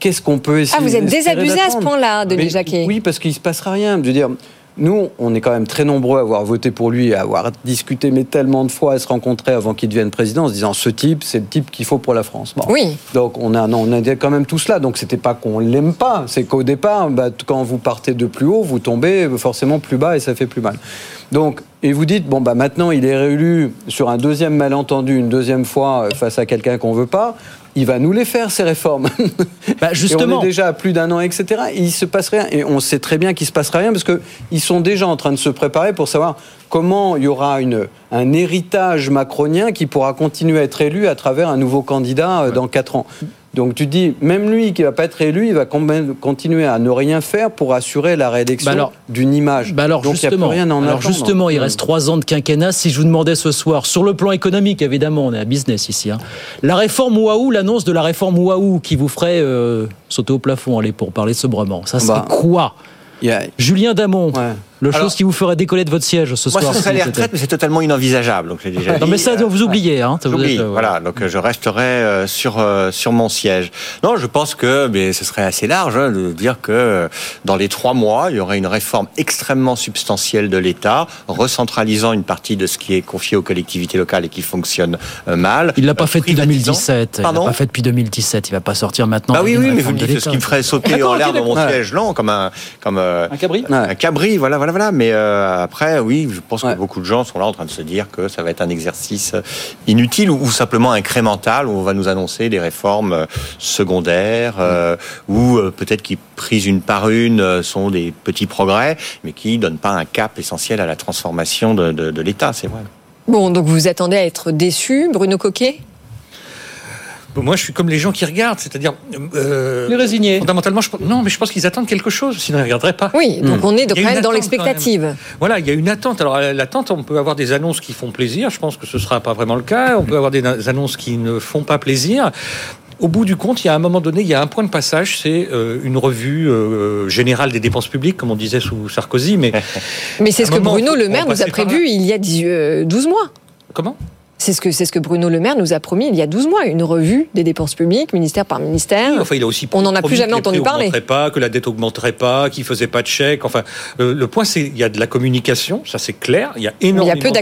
qu'est-ce qu'on peut essayer Ah, vous êtes désabusé à ce point-là, Denis Jacquet. Oui, parce qu'il se passera rien. Je veux dire. Nous, on est quand même très nombreux à avoir voté pour lui, à avoir discuté, mais tellement de fois, à se rencontrer avant qu'il devienne président, en se disant ce type, c'est le type qu'il faut pour la France. Bon. Oui. Donc on a, non, on a quand même tout cela. Donc c'était pas qu'on l'aime pas, c'est qu'au départ, bah, quand vous partez de plus haut, vous tombez forcément plus bas et ça fait plus mal. Donc, et vous dites bon bah maintenant il est réélu sur un deuxième malentendu, une deuxième fois face à quelqu'un qu'on veut pas il va nous les faire ces réformes. Bah justement, et on est déjà à plus d'un an, etc. Et il se passe rien. Et on sait très bien qu'il se passera rien parce que ils sont déjà en train de se préparer pour savoir comment il y aura une, un héritage macronien qui pourra continuer à être élu à travers un nouveau candidat dans quatre ans. Donc tu dis, même lui qui va pas être élu, il va continuer à ne rien faire pour assurer la réélection bah d'une image. Bah alors Donc justement, il n'y a plus rien à en alors attendre. justement, il reste trois ans de quinquennat. Si je vous demandais ce soir, sur le plan économique, évidemment, on est à business ici, hein, la réforme Waouh, l'annonce de la réforme Waouh qui vous ferait euh, sauter au plafond, allez, pour parler sobrement, ça serait bah, quoi a... Julien Damon, ouais. Le chose qui vous ferait décoller de votre siège ce soir. Moi, ce serait les retraites, mais c'est totalement inenvisageable. Donc, j'ai déjà non, dit, mais ça, euh, vous oubliez. Hein, J'oublie, voilà. Donc, je resterai euh, sur euh, sur mon siège. Non, je pense que mais ce serait assez large hein, de dire que euh, dans les trois mois, il y aurait une réforme extrêmement substantielle de l'État, recentralisant une partie de ce qui est confié aux collectivités locales et qui fonctionne euh, mal. Il l'a pas fait depuis privatisant. 2017. Il l'a Pardon pas fait depuis 2017. Il va pas sortir maintenant. Bah oui, oui, mais vous me dites ce qui me ferait sauter D'accord, en l'air dans mon siège, non, comme un, comme euh, Un cabri un cabri, voilà, voilà, voilà. Mais euh, après, oui, je pense que beaucoup de gens sont là en train de se dire que ça va être un exercice euh, inutile ou, ou simplement incrémental où on va nous annoncer des réformes euh, secondaires euh, ou euh, peut-être qui prises une par une sont des petits progrès, mais qui donnent pas un cap essentiel à la transformation de, de- de l'État, c'est vrai. Bon, donc vous attendez à être déçu, Bruno Coquet? Bon, Moi, je suis comme les gens qui regardent, c'est-à-dire. Euh, Les résignés. Fondamentalement, je, pense- non, mais je pense qu'ils attendent quelque chose, sinon ils ne regarderaient pas. Oui, donc on est de- quand même dans l'expectative. Voilà, il y a une attente. Alors, euh, l'attente, on peut avoir des annonces qui font plaisir. Je pense que ce ne sera pas vraiment le cas. On peut avoir des annonces qui ne font pas plaisir. Au bout du compte, il y a un moment donné, il y a un point de passage, c'est euh, une revue euh, générale des dépenses publiques, comme on disait sous Sarkozy. Mais, Mais c'est ce que Bruno Le Maire nous a prévu il y a 10, euh, 12 mois. Comment? C'est ce, que, c'est ce que Bruno Le Maire nous a promis il y a 12 mois, une revue des dépenses publiques, ministère par ministère. Enfin, il a aussi On n'en a promis plus jamais entendu parler. pas, que la dette augmenterait pas, qu'il faisait pas de chèque. Enfin, euh, le point, c'est il y a de la communication, ça c'est clair. Il y a énormément peu de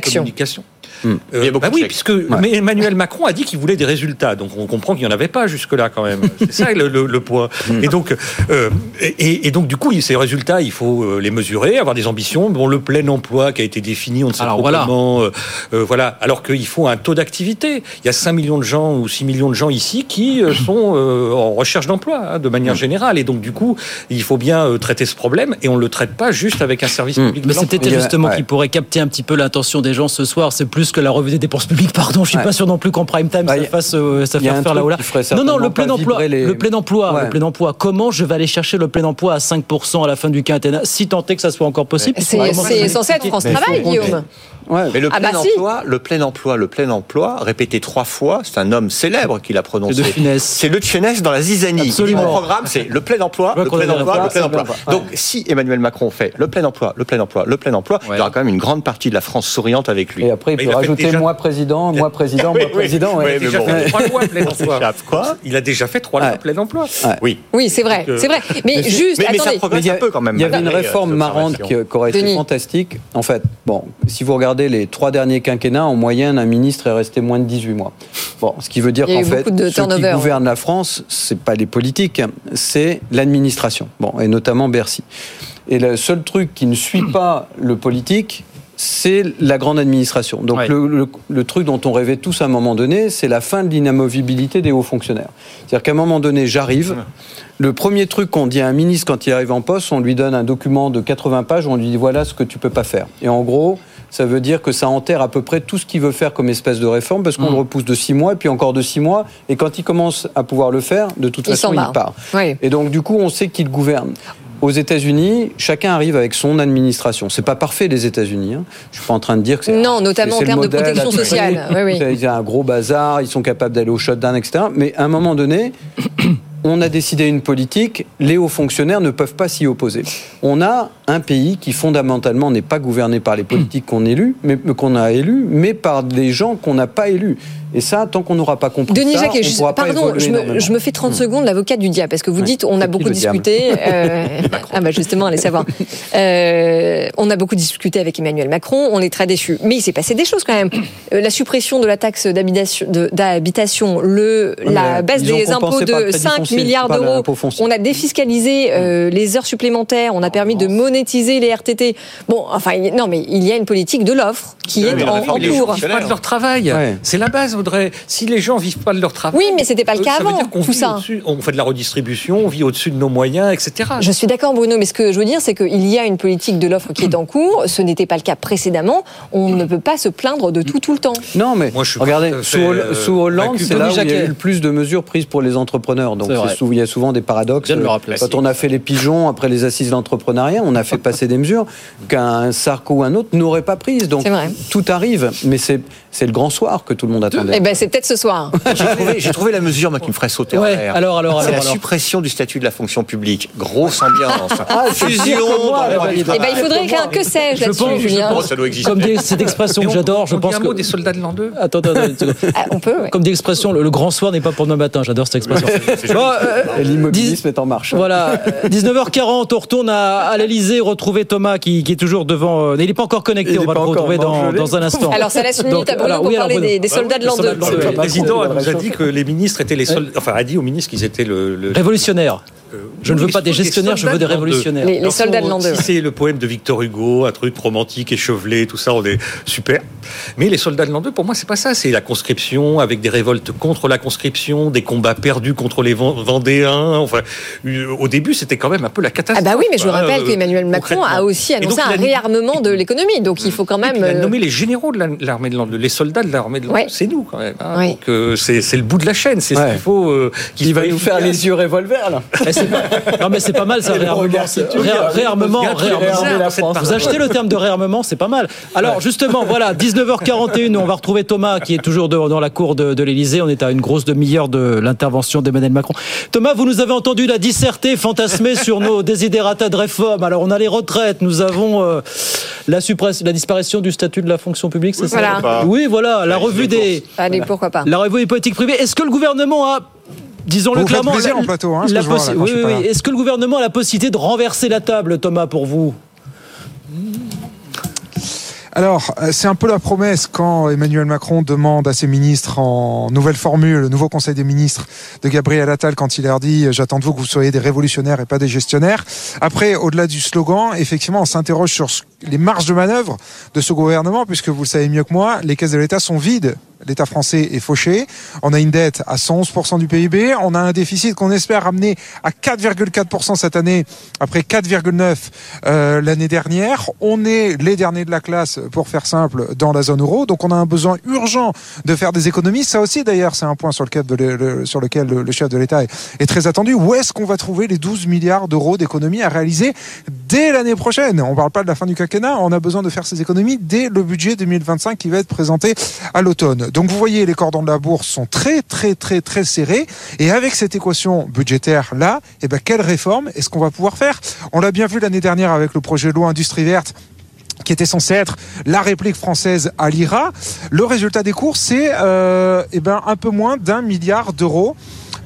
d'action. communication. Il y a beaucoup bah oui, puisque mais Emmanuel Macron a dit qu'il voulait des résultats, donc on comprend qu'il n'y en avait pas jusque-là quand même. C'est ça le, le- le point. Et donc, euh, et, et donc du coup, ces résultats, il faut euh, les mesurer, avoir des ambitions. Bon, le plein emploi qui a été défini, on ne sait Alors, trop voilà. comment. euh, euh, voilà. Alors qu'il faut un taux d'activité. Il y a 5 millions de gens ou 6 millions de gens ici qui euh, sont euh, en recherche d'emploi hein, de manière générale. Et donc du coup, il faut bien euh, traiter ce problème et on ne le traite pas juste avec un service public. de Mais c'était justement ouais. qui pourrait capter un petit peu l'attention des gens ce soir. C'est plus que la revue des dépenses publiques. Pardon, je suis Ouais. pas sûr non plus qu'en prime time Bah, ça fasse euh, ça fasse faire là truc ou là. Non, non, le plein emploi, les- le plein emploi, Ouais. le plein emploi. Comment je vais aller chercher le plein emploi à 5% à la fin du quinquennat, si tant est que ça soit encore possible? C'est censé être France Travail, Guillaume. Ouais. Mais le Ah plein bah si. emploi, le plein emploi, le plein emploi, répété trois fois, c'est un homme célèbre qui l'a prononcé. C'est de Funès. C'est le de Funès dans la zizanie. Absolument. Le programme, c'est le plein emploi, le plein emploi, le plein emploi. Donc, si Emmanuel Macron fait le plein emploi, le plein emploi, le plein emploi, il y aura quand même une grande partie de la France souriante avec lui. Et après, il Mais peut rajouter déjà- moi président, moi président, Oui, moi président. Il a déjà mais bon. fait trois lois plein emploi. s'échappe. Quoi Il a déjà fait trois lois Ouais. plein emploi. Oui. Oui, c'est vrai, euh, c'est vrai. Mais, juste, mais, mais ça attendez. il y a- un peu quand même. Il y avait une euh, réforme marrante qui, aurait été fantastique. En fait, bon, si vous regardez les trois derniers quinquennats, en moyenne, un ministre est resté moins de 18 mois. Bon, ce qui veut dire qu'en fait, de ceux qui gouvernent la France, c'est pas les politiques, c'est l'administration. Bon, et notamment Bercy. Et le seul truc qui ne suit pas le politique, c'est la grande administration. Donc Ouais. le, le- le truc dont on rêvait tous à un moment donné, c'est la fin de l'inamovibilité des hauts fonctionnaires. C'est-à-dire qu'à un moment donné, j'arrive, le premier truc qu'on dit à un ministre quand il arrive en poste, on lui donne un document de 80 pages, on lui dit voilà ce que tu peux pas faire. Et en gros, ça veut dire que ça enterre à peu près tout ce qu'il veut faire comme espèce de réforme, parce qu'on Mm. le repousse de 6 mois, et puis encore de 6 mois, et quand il commence à pouvoir le faire, de toute Il façon, il part. Oui. Et donc, du coup, on sait qu'il gouverne. Aux États-Unis, chacun arrive avec son administration. C'est pas parfait les États-Unis. Hein. Je suis pas en train de dire que c'est Non, notamment en termes de protection sociale. Oui, oui. Il y a un gros bazar. Ils sont capables d'aller au shutdown, etc. Mais à un moment donné. On a décidé une politique, les hauts fonctionnaires ne peuvent pas s'y opposer. On a un pays qui fondamentalement n'est pas gouverné par les politiques qu'on élu, mais qu'on a élus, mais par des gens qu'on n'a pas élus. Et ça, tant qu'on n'aura pas compris Denis ça, Jacquet, on juste- pourra pas pardon, évoluer je me, énormément. je me fais 30 secondes l'avocat du diable, parce que vous Ouais. dites, on a beaucoup discuté. euh, ah bah justement, allez savoir. Euh, on a beaucoup discuté avec Emmanuel Macron, on est très déçus. Mais il s'est passé des choses quand même. Euh, la suppression de la taxe d'habitation, le, la baisse des impôts de crédit 5 milliards d'euros. On a défiscalisé euh, les heures supplémentaires, on a permis de monétiser les RTT. Bon, enfin, non, mais il y a une politique de l'offre qui est en, en les gens cours. vivent pas de leur travail. Ouais. C'est la base, Audrey. Si les gens vivent pas de leur travail. Oui, mais c'était pas le euh, cas avant, qu'on tout ça. On fait de la redistribution, on vit au-dessus de nos moyens, etc. Je suis d'accord, Bruno, mais ce que je veux dire, c'est qu'il y a une politique de l'offre qui est en cours. Ce n'était pas le cas précédemment. On ne peut pas se plaindre de tout tout le temps. Non, mais Moi, je suis regardez, sous, euh, sous Hollande, c'est là où il y a eu le plus de mesures prises pour les entrepreneurs. Donc vrai. c'est sou- il y a souvent des paradoxes. Bien de le rappeler. Quand on a fait les pigeons après les assises de l'entrepreneuriat, on a fait passer des mesures qu'un Sarko ou un autre n'aurait pas prises. Donc tout arrive, mais c'est c'est le grand soir que tout le monde attendait. Eh ben, c'est peut-être ce soir. J'ai trouvé, la mesure moi, qui me ferait sauter Ouais, en l'air. alors, alors, C'est la alors. suppression du statut de la fonction publique. Grosse ambiance. Ah, Fusion. moi, dans. Eh ben, il faudrait écrire un que sais-je Je là-dessus, pense- je Julien. Oh, ça doit exister. Comme dit cette expression que j'adore, je on dit pense un que. mot des soldats de l'an 2 Attends, attends. Ah, on peut, ouais. Comme dit l'expression, le, le grand soir n'est pas pour demain matin. J'adore cette expression. Bon, euh, l'immobilisme est en marche. Voilà, euh, 19h40, on retourne à, à l'Elysée retrouver Thomas qui, qui est toujours devant. euh, il n'est pas encore connecté, Il on est va pas le retrouver dans, un instant. Alors, ça laisse une minute à Bruno alors, pour oui, alors, parler Bruno. des, des soldats de l'an soldats 2. de l'an deux. Le président nous a dit que les ministres étaient les soldats. Enfin, a dit aux ministres qu'ils étaient le. le- Révolutionnaire. Euh, Je ne veux pas des gestionnaires, je veux des révolutionnaires. Les- les soldats de l'an si 2, c'est le poème de Victor Hugo, un truc romantique, échevelé, tout ça, on est super. Mais les soldats de l'an 2, pour moi, c'est pas ça. C'est la conscription avec des révoltes contre la conscription, des combats perdus contre les Ven- Vendéens. Enfin, euh, au début, c'était quand même un peu la Ah catastrophe. bah oui, mais je vous quoi, rappelle euh, qu'Emmanuel Macron a aussi donc, annoncé un réarmement de l'économie. Donc il faut quand même... puis, il a nommé les généraux de la- l'armée de l'an 2, les soldats de l'armée de l'an 2. Ouais. C'est nous quand même. hein. Ouais. Donc euh, c'est le bout de la chaîne. C'est ce qu'il faut. euh, qu'il Il va nous faire les yeux revolver là. Non, mais c'est pas mal ça, réarmement. Réarmement. Vous achetez le terme de réarmement, c'est pas mal. Alors justement, voilà, 19h41, on va retrouver Thomas qui est toujours de- dans la cour de, de l'Elysée. On est à une grosse demi-heure de l'intervention d'Emmanuel Macron. Thomas, vous nous avez entendu la disserter, fantasmer sur nos désidératas de réforme. Alors on a les retraites, nous avons euh, la, suppress- la disparition du statut de la fonction publique, c'est Voilà. ça Oui, voilà, la revue des Allez, pourquoi pas. la revue des politiques privées. Est-ce que le gouvernement a disons-le clairement, plaisir la- en plateau, hein, ce la que je vois, là, possi- quand oui, je suis oui, pas oui. là. Est-ce que le gouvernement a la possibilité de renverser la table, Thomas, pour vous? Alors, euh, c'est un peu la promesse quand Emmanuel Macron demande à ses ministres en nouvelle formule, le nouveau Conseil des ministres de Gabriel Attal, quand il leur dit euh, J'attends de vous que vous soyez des révolutionnaires et pas des gestionnaires. Après, au-delà du slogan, effectivement, on s'interroge sur ce- les marges de manœuvre de ce gouvernement, puisque vous le savez mieux que moi, les caisses de l'État sont vides. L'État français est fauché. On a une dette à 111% du PIB. On a un déficit qu'on espère ramener à 4,4% cette année, après 4,9% euh, l'année dernière. On est les derniers de la classe, pour faire simple, dans la zone euro. Donc on a un besoin urgent de faire des économies. Ça aussi, d'ailleurs, c'est un point sur lequel, le, chef de l'État est, très attendu. Où est-ce qu'on va trouver les 12 milliards d'euros d'économies à réaliser dès l'année prochaine? On ne parle pas de la fin du On a besoin de faire ces économies dès le budget 2025 qui va être présenté à l'automne. Donc vous voyez, les cordons de la bourse sont très, très, très, très serrés. Et avec cette équation budgétaire là, eh ben, quelle réforme est-ce qu'on va pouvoir faire? On l'a bien vu l'année dernière avec le projet de loi Industrie verte qui était censé être la réplique française à l'IRA. Le résultat des cours, c'est euh, eh ben, un peu moins d'un milliard d'euros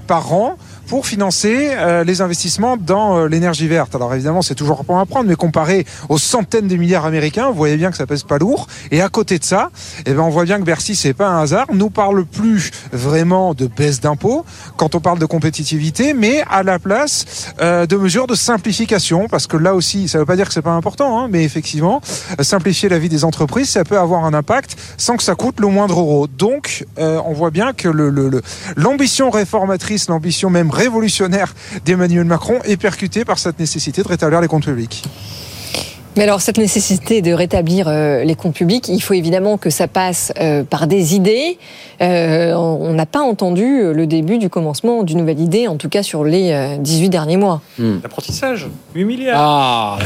par an pour financer euh, les investissements dans euh, l'énergie verte. Alors évidemment, c'est toujours pas à prendre, mais comparé aux centaines de milliards américains, vous voyez bien que ça pèse pas lourd. Et à côté de ça, eh ben, on voit bien que Bercy, c'est pas un hasard, nous parle plus vraiment de baisse d'impôts quand on parle de compétitivité, mais à la place euh, de mesures de simplification, parce que là aussi, ça veut pas dire que c'est pas important, hein, mais effectivement, euh, simplifier la vie des entreprises, ça peut avoir un impact sans que ça coûte le moindre euro. Donc, euh, on voit bien que le- le- le- l'ambition réformatrice, l'ambition même révolutionnaire d'Emmanuel Macron est percutée par cette nécessité de rétablir les comptes publics. Mais alors, cette nécessité de rétablir euh, les comptes publics, il faut évidemment que ça passe euh, par des idées. Euh, on n'a pas entendu le début du commencement d'une nouvelle idée, en tout cas sur les euh, 18 derniers mois. L'apprentissage, 8 milliards. Ah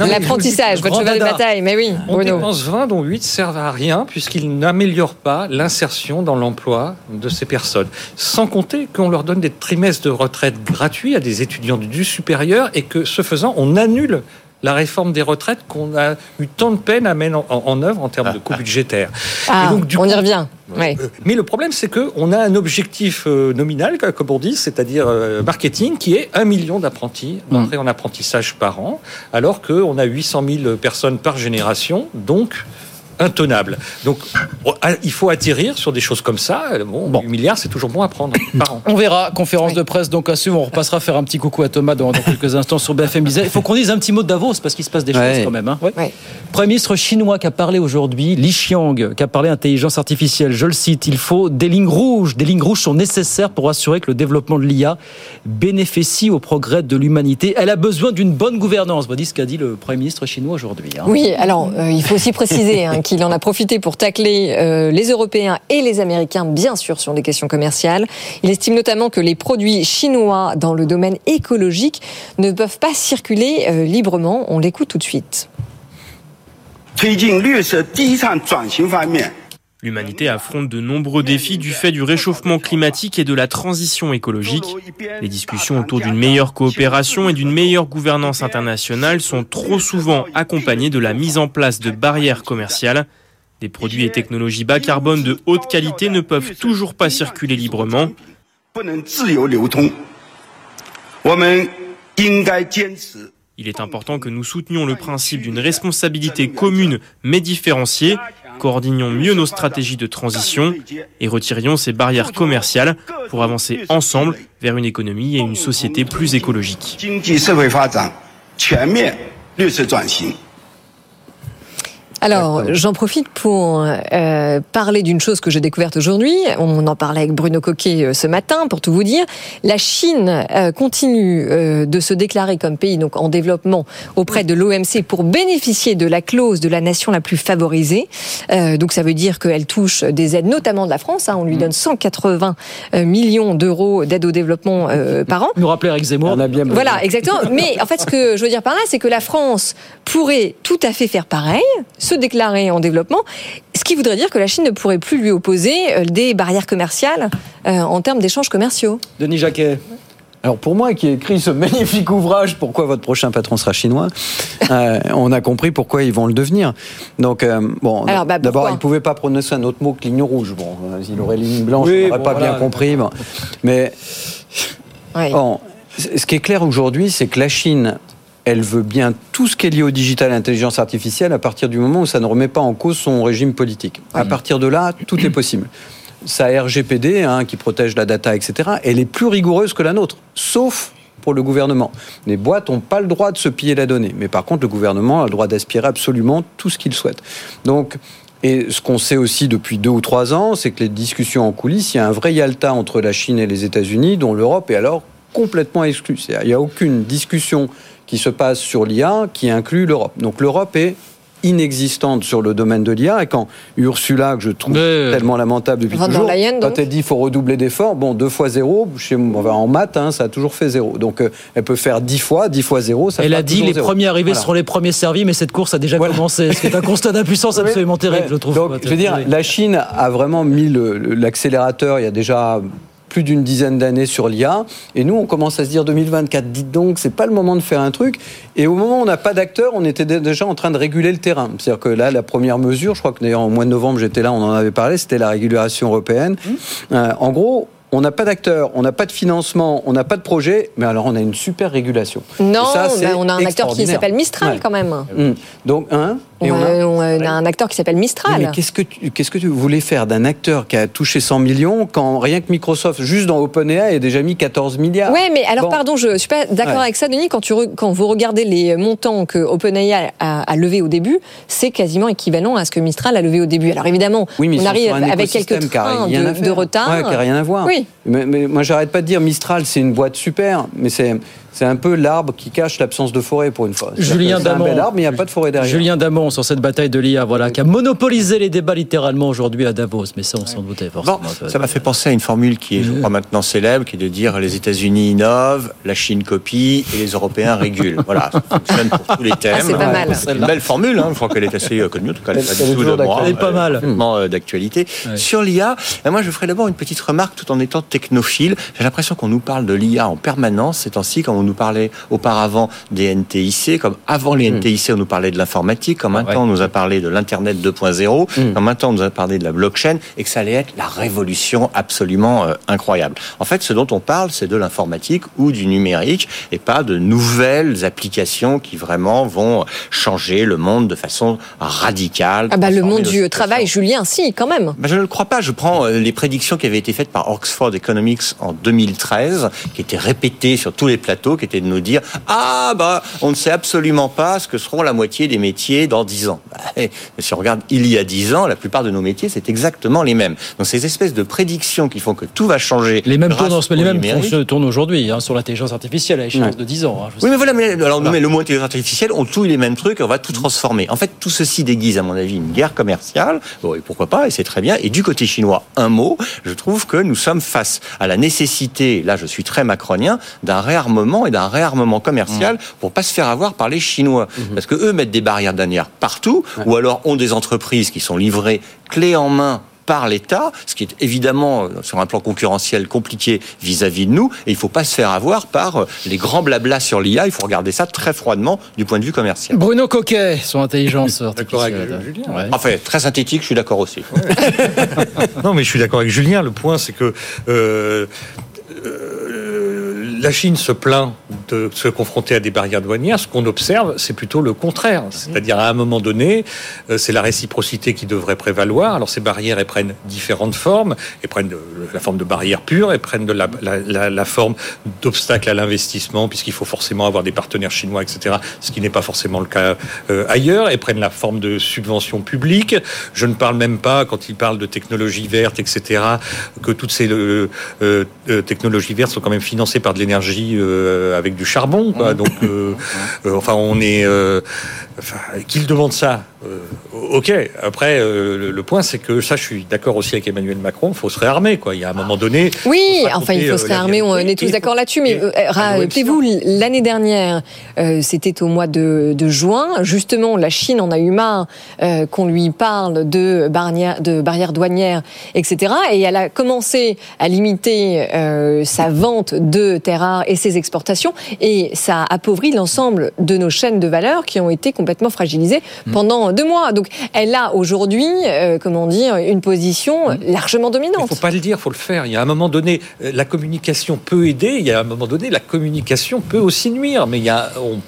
L'apprentissage, votre cheval de bataille, mais oui, On Bruno. dépense 20 dont 8 servent à rien puisqu'ils n'améliorent pas l'insertion dans l'emploi de ces personnes. Sans compter qu'on leur donne des trimestres de retraite gratuits à des étudiants du supérieur et que ce faisant, on annule la réforme des retraites qu'on a eu tant de peine à mettre en, en- en œuvre en termes de coûts budgétaires. Ah, Et donc, du on y revient. Ouais. euh, Mais le problème, c'est qu'on a un objectif euh, nominal, comme on dit, c'est-à-dire euh, marketing, qui est un million d'apprentis entrés en apprentissage par an, alors qu'on a 800 000 personnes par génération, donc intenable. Donc, oh, ah, il faut atterrir sur des choses comme ça. Bon, 8 milliards, c'est toujours bon à prendre par an. On verra, conférence de presse donc à suivre. On repassera faire un petit coucou à Thomas dans, dans quelques instants sur BFM Business. Il faut qu'on dise un petit mot de Davos parce qu'il se passe des Ouais. choses quand même. Hein. Ouais. Ouais. Premier ministre chinois qui a parlé aujourd'hui, Li Xiang, qui a parlé intelligence artificielle. Je le cite, il faut des lignes rouges. Des lignes rouges sont nécessaires pour assurer que le développement de l'IA bénéficie au progrès de l'humanité. Elle a besoin d'une bonne gouvernance. Voyez ce qu'a dit le Premier ministre chinois aujourd'hui. hein. Oui, alors euh, il faut aussi préciser hein, qu'il en a profité pour tacler euh, les Européens et les Américains, bien sûr, sur des questions commerciales. Il estime notamment que les produits chinois dans le domaine écologique ne peuvent pas circuler euh, librement. On l'écoute tout de suite. L'humanité affronte de nombreux défis du fait du réchauffement climatique et de la transition écologique. Les discussions autour d'une meilleure coopération et d'une meilleure gouvernance internationale sont trop souvent accompagnées de la mise en place de barrières commerciales. Des produits et technologies bas carbone de haute qualité ne peuvent toujours pas circuler librement. Il est important que nous soutenions le principe d'une responsabilité commune mais différenciée coordinions mieux nos stratégies de transition et retirions ces barrières commerciales pour avancer ensemble vers une économie et une société plus écologiques. Alors, j'en profite pour euh, parler d'une chose que j'ai découverte aujourd'hui. On en parlait avec Bruno Coquet euh, ce matin, pour tout vous dire. La Chine euh, continue euh, de se déclarer comme pays donc en développement auprès de l'OMC pour bénéficier de la clause de la nation la plus favorisée. Euh, donc, ça veut dire qu'elle touche des aides, notamment de la France. Hein. on lui donne 180 millions d'euros d'aide au développement par an. Nous rappeler Eric Zemmour. On a bien voilà, exactement. Mais en fait, ce que je veux dire par là, c'est que la France pourrait tout à fait faire pareil se déclarer en développement, ce qui voudrait dire que la Chine ne pourrait plus lui opposer euh, des barrières commerciales euh, en termes d'échanges commerciaux. Denis Jacquet. Alors pour moi qui ai écrit ce magnifique ouvrage Pourquoi votre prochain patron sera chinois, euh, on a compris pourquoi ils vont le devenir. Donc euh, bon, bah, d'abord il pouvait pas prononcer un autre mot que ligne rouge. Bon, il aurait ligne blanche, oui, on n'aurait bon, pas voilà. bien compris. Bon. Mais oui. bon, ce qui est clair aujourd'hui, c'est que la Chine elle veut bien tout ce qui est lié au digital et à l'intelligence artificielle à partir du moment où ça ne remet pas en cause son régime politique. Oui. À partir de là, tout est possible. Sa RGPD, hein, qui protège la data, etc., elle est plus rigoureuse que la nôtre, sauf pour le gouvernement. Les boîtes n'ont pas le droit de se piller la donnée, mais par contre, le gouvernement a le droit d'aspirer absolument tout ce qu'il souhaite. Donc, et ce qu'on sait aussi depuis deux ou trois ans, c'est que les discussions en coulisses, il y a un vrai Yalta entre la Chine et les États-Unis, dont l'Europe est alors complètement exclue. Il n'y a aucune discussion qui se passe sur l'IA qui inclut l'Europe. Donc l'Europe est inexistante sur le domaine de l'IA et quand Ursula que je trouve Mais... tellement lamentable depuis toujours Leyen, quand elle dit il faut redoubler d'efforts bon deux fois zéro chez moi en maths hein, ça a toujours fait zéro donc euh, elle peut faire dix fois dix fois zéro ça elle a dit les zéro. premiers arrivés voilà. seront les premiers servis mais cette course a déjà voilà. commencé c'est un constat d'impuissance absolument terrible je trouve donc je veux dire la Chine a vraiment mis l'accélérateur il y a déjà plus d'une dizaine d'années sur l'IA. Et nous, on commence à se dire 2024, dites donc, c'est pas le moment de faire un truc. Et au moment où on n'a pas d'acteurs, on était déjà en train de réguler le terrain. C'est-à-dire que là, la première mesure, je crois que d'ailleurs au mois de novembre, j'étais là, on en avait parlé, c'était la régulation européenne. Mmh. Euh, en gros, on n'a pas d'acteurs, on n'a pas de financement, on n'a pas de projet, mais alors on a une super régulation. Non, ça, on a un acteur qui s'appelle Mistral ouais. quand même. Mmh. Donc, hein on, on, a, on, a, un acteur qui s'appelle Mistral. Mais qu'est-ce que, tu, qu'est-ce que tu voulais faire d'un acteur qui a touché 100 millions quand rien que Microsoft, juste dans OpenAI, a déjà mis 14 milliards? Oui, mais alors bon. pardon, je ne suis pas d'accord ouais. avec ça, Denis. Quand, tu quand vous regardez les montants que OpenAI a, a, a levé au début, c'est quasiment équivalent à ce que Mistral a levé au début. Alors évidemment, oui, mais on arrive avec quelques trains de, de, retard. Ouais, qui n'a rien à voir. Oui. Mais, mais moi, j'arrête pas de dire Mistral, c'est une boîte super, mais c'est c'est un peu l'arbre qui cache l'absence de forêt pour une fois. Julien Damon. C'est un bel arbre, mais il n'y a pas de forêt derrière. Julien Damon sur cette bataille de l'IA, voilà, qui a monopolisé les débats littéralement aujourd'hui à Davos. Mais ça, on s'en doutait forcément. Bon, ça m'a fait penser à une formule qui est, je crois, maintenant célèbre, qui est de dire les États-Unis innovent, la Chine copie et les Européens régulent. voilà, ça fonctionne pour tous les thèmes. Ah, c'est pas mal. C'est une belle formule. Hein. Je crois qu'elle est assez connue. En tout cas, elle n'est pas du tout de moi. Elle est pas mal. Euh, d'actualité. Ouais. Sur l'IA, moi, je ferai d'abord une petite remarque tout en étant technophile. J'ai l'impression qu'on nous parle de l'IA en permanence ces temps-ci, quand on nous parlait au auparavant des NTIC, comme avant les NTIC, on nous parlait de l'informatique, comme maintenant ouais. on nous a parlé de l'Internet 2.0, mmh. comme maintenant on nous a parlé de la blockchain, et que ça allait être la révolution absolument euh, incroyable. En fait, ce dont on parle, c'est de l'informatique ou du numérique, et pas de nouvelles applications qui vraiment vont changer le monde de façon radicale. Ah bah le monde du travail, Julien, si, quand même. Bah je ne le crois pas. Je prends euh, les prédictions qui avaient été faites par Oxford Economics en 2013, qui étaient répétées sur tous les plateaux, qui étaient de nous dire ah bah on ne sait absolument pas ce que seront la moitié des métiers dans 10 ans. Bah, si on regarde il y a 10 ans, la plupart de nos métiers c'est exactement les mêmes. Donc ces espèces de prédictions qui font que tout va changer. Les mêmes tournent, les mêmes se tournent aujourd'hui hein, sur l'intelligence artificielle à échéance ouais. de 10 ans. Hein, oui mais voilà, mais alors nous mais le mot intelligence artificielle, on touille les mêmes trucs, on va tout transformer. En fait tout ceci déguise à mon avis une guerre commerciale. Bon, et pourquoi pas Et c'est très bien. Et du côté chinois, un mot, je trouve que nous sommes face à la nécessité, là je suis très macronien, d'un réarmement et d'un réarmement commercial mmh. pour pas se faire avoir par les Chinois. Mmh. Parce que eux mettent des barrières douanières partout, ouais. ou alors ont des entreprises qui sont livrées clé en main par l'État, ce qui est évidemment sur un plan concurrentiel compliqué vis-à-vis de nous. Et il ne faut pas se faire avoir par les grands blablas sur l'IA. Il faut regarder ça très froidement du point de vue commercial. Bruno Coquet, son intelligence D'accord avec Julien. Enfin, très synthétique, je suis d'accord aussi. non, mais je suis d'accord avec Julien. Le point, c'est que euh, la Chine se plaint se confronter à des barrières douanières. Ce qu'on observe, c'est plutôt le contraire. C'est-à-dire, à un moment donné, euh, c'est la réciprocité qui devrait prévaloir. Alors, ces barrières, elles prennent différentes formes. Elles prennent de, la forme de barrières pures, elles prennent de la, la, la, forme d'obstacles à l'investissement, puisqu'il faut forcément avoir des partenaires chinois, etc., ce qui n'est pas forcément le cas euh, ailleurs. Elles prennent la forme de subventions publiques. Je ne parle même pas, quand il parle de technologies vertes, etc., que toutes ces euh, euh, technologies vertes sont quand même financées par de l'énergie énergie avec du charbon. Quoi. Donc, euh, euh, enfin, on est. Enfin, qu'il demande ça Ok. Après, le, point, c'est que ça, je suis d'accord aussi avec Emmanuel Macron. Il faut se réarmer, quoi. Il y a un moment donné. Oui, enfin, il faut se réarmer. On est tous d'accord là-dessus. Mais rappelez-vous, l'année dernière, c'était au mois de, de, juin. Justement, la Chine en a eu marre qu'on lui parle de barrières, de barrières douanières, etc. Et elle a commencé à limiter sa vente de terres et ses exportations. Et ça appauvrit l'ensemble de nos chaînes de valeur qui ont été complètement fragilisées deux mois. Donc elle a aujourd'hui, euh, comment dire, une position mm. largement dominante. Il ne faut pas le dire, il faut le faire. Il y a un moment donné, euh, la communication peut aider. Il y a un moment donné, la communication peut aussi nuire. Mais il y a, on,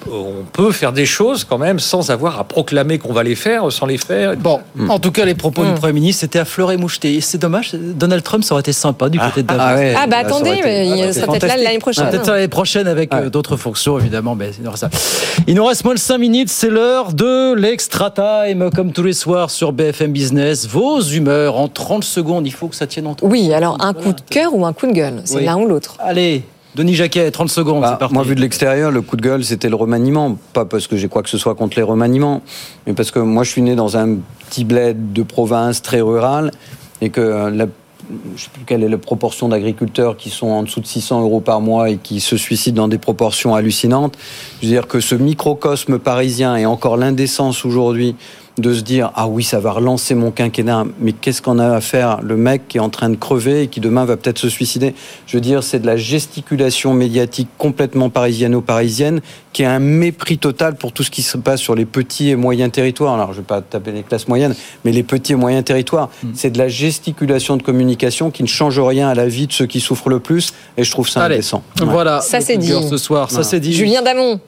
peut faire des choses quand même sans avoir à proclamer qu'on va les faire, sans les faire. Bon, mm. en tout cas, les propos du Premier ministre, c'était à fleur et moucheté. C'est dommage, Donald Trump, ça aurait été sympa du côté de ah, Davos. Ah, ah bah attendez, il sera peut-être là l'année prochaine. Peut-être l'année prochaine avec euh, d'autres fonctions, évidemment. Mais il, ça. il nous reste moins de 5 minutes. C'est l'heure de l'extra time, comme tous les soirs sur BFM Business. Vos humeurs en 30 secondes. Il faut que ça tienne en temps. Oui, alors un coup de cœur ou un coup de gueule. C'est l'un ou l'autre. Allez, Denis Jacquet, 30 secondes. Bah, moi, vu de l'extérieur, le coup de gueule, c'était le remaniement. Pas parce que j'ai quoi que ce soit contre les remaniements, mais parce que moi, je suis né dans un petit bled de province très rural et que la je ne sais plus quelle est la proportion d'agriculteurs qui sont en dessous de 600 euros par mois et qui se suicident dans des proportions hallucinantes. Je veux dire que ce microcosme parisien est encore l'indécence aujourd'hui de se dire ah oui ça va relancer mon quinquennat mais qu'est-ce qu'on a à faire? Le mec qui est en train de crever et qui demain va peut-être se suicider. Je veux dire c'est de la gesticulation médiatique complètement parisiano-parisienne qui est un mépris total pour tout ce qui se passe sur les petits et moyens territoires. Alors je vais pas taper les classes moyennes mais les petits et moyens territoires. Mm. c'est de la gesticulation de communication qui ne change rien à la vie de ceux qui souffrent le plus et je trouve ça indécent. voilà ça c'est dit. ce soir. Ça c'est dit. Julien Damon.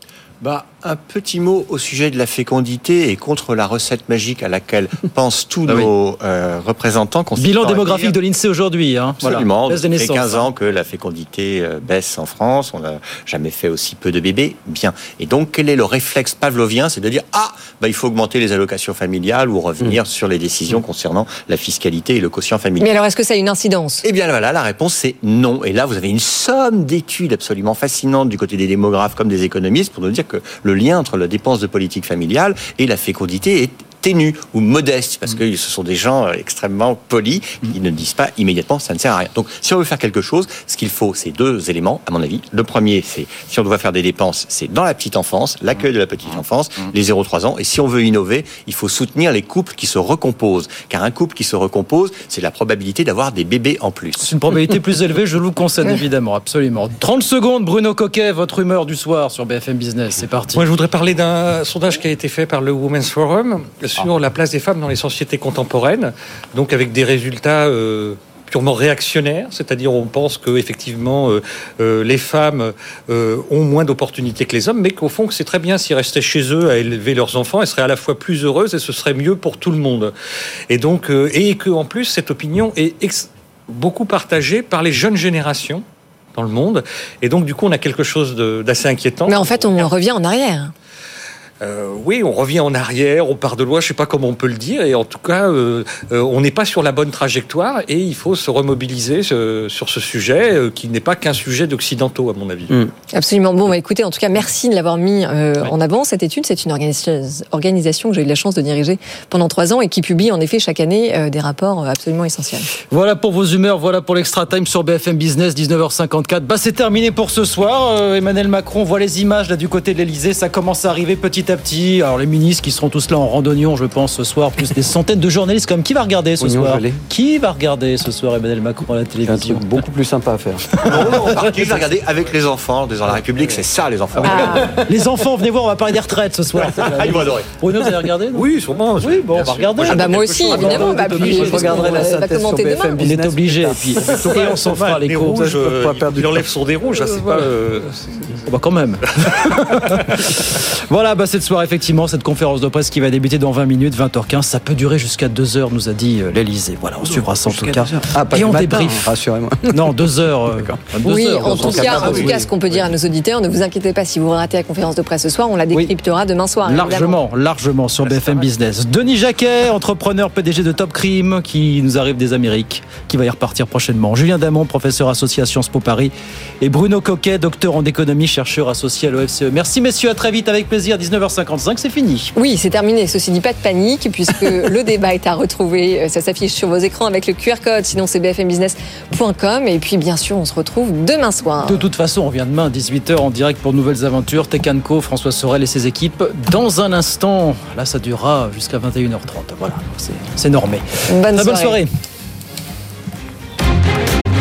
Bah, un petit mot au sujet de la fécondité et contre la recette magique à laquelle pensent tous ah nos euh, représentants. Bilan démographique de l'INSEE aujourd'hui. Hein. Absolument. Voilà. Ça fait 15 ans que la fécondité euh, baisse en France. On n'a jamais fait aussi peu de bébés. Bien. Et donc, quel est le réflexe pavlovien? C'est de dire ah, bah, il faut augmenter les allocations familiales ou revenir mm. sur les décisions concernant la fiscalité et le quotient familial. Mais alors, est-ce que ça a une incidence? Eh bien, voilà, la réponse c'est non. Et là, vous avez une somme d'études absolument fascinantes du côté des démographes comme des économistes pour nous dire que le lien entre la dépense de politique familiale et la fécondité est ténue ou modeste, parce mm. que ce sont des gens euh, extrêmement polis qui ne disent pas immédiatement ça ne sert à rien. Donc, si on veut faire quelque chose, ce qu'il faut, c'est deux éléments, à mon avis. Le premier, c'est si on doit faire des dépenses, c'est dans la petite enfance, l'accueil de la petite mm. enfance, mm. les 0-3 ans. Et si on veut innover, il faut soutenir les couples qui se recomposent. Car un couple qui se recompose, c'est la probabilité d'avoir des bébés en plus. C'est une probabilité plus élevée, je vous concède évidemment, absolument. 30 secondes, Bruno Coquet, votre humeur du soir sur BFM Business, c'est parti. Moi, je voudrais parler d'un sondage qui a été fait par le Women's Forum sur la place des femmes dans les sociétés contemporaines, donc avec des résultats euh, purement réactionnaires, c'est-à-dire on pense que effectivement euh, euh, les femmes ont moins d'opportunités que les hommes, mais qu'au fond c'est très bien s'ils restaient chez eux à élever leurs enfants, elles seraient à la fois plus heureuses et ce serait mieux pour tout le monde. Et donc et que en plus cette opinion est beaucoup partagée par les jeunes générations dans le monde, et donc du coup on a quelque chose d'assez inquiétant. Mais en fait on revient en arrière. Euh, oui, on revient en arrière, on part de loin, je ne sais pas comment on peut le dire, et en tout cas, euh, euh, on n'est pas sur la bonne trajectoire, et il faut se remobiliser sur ce sujet, qui n'est pas qu'un sujet d'occidentaux, à mon avis. Mm. Absolument. Bon, bah, écoutez, en tout cas, merci de l'avoir mis en avant. Cette étude, c'est une organisation que j'ai eu la chance de diriger pendant trois ans, et qui publie en effet chaque année des rapports absolument essentiels. Voilà pour vos humeurs, voilà pour l'extra time sur BFM Business, 19h54. Bah, c'est terminé pour ce soir. Emmanuel Macron voit les images là du côté de l'Elysée, ça commence à arriver petit petit à petit. Alors les ministres qui seront tous là en randonnion, je pense, ce soir, plus des centaines de journalistes. Comme qui va regarder ce soir Qui va regarder ce soir Emmanuel Macron à la télévision Un truc beaucoup plus sympa à faire. qui va regarder avec les enfants Dans la République, c'est ça les enfants. Ah. Les enfants, venez voir, on va parler des retraites ce soir. Ah, ils vont adorer. Bruno, vous allez regarder Oui, sûrement. Oui, bon, on va regarder. Ah bah moi aussi, évidemment. Bah, puis, je regarderai la synthèse sur BFM On est obligé. Et on s'en fera les cours. euh, il enlève son nez rouge, c'est pas. Euh, Bah quand même. voilà, bah cette soirée, effectivement, cette conférence de presse qui va débuter dans 20 minutes, 20h15, ça peut durer jusqu'à 2h, nous a dit euh, l'Elysée. Voilà, on suivra ça en tout cas. Ah, pas Et on matin, débrief. Rassurez-moi. Non, 2h. euh, Oui, heures, en tout cas, en tout cas, ce qu'on peut dire à nos auditeurs, ne vous inquiétez pas si vous ratez la conférence de presse ce soir, on la décryptera demain soir. évidemment. Largement, largement sur BFM Business. Denis Jacquet, entrepreneur PDG de Top Crime, qui nous arrive des Amériques, qui va y repartir prochainement. Julien Damon, professeur associé à Sciences Po Paris. Et Bruno Coquet, docteur en économie, chercheur associé à l'OFCE. Merci messieurs, à très vite, avec plaisir. 19h55, c'est fini. Oui, c'est terminé. Ceci dit, pas de panique, puisque le débat est à retrouver. Euh, Ça s'affiche sur vos écrans avec le QR code. Sinon, c'est bfmbusiness.com. Et puis, bien sûr, on se retrouve demain soir. De toute façon, on vient demain, 18h, en direct pour Nouvelles Aventures. Tech Co, François Sorel et ses équipes. Dans un instant, là, ça durera jusqu'à 21h30. Voilà, c'est- normé. Bonne soirée.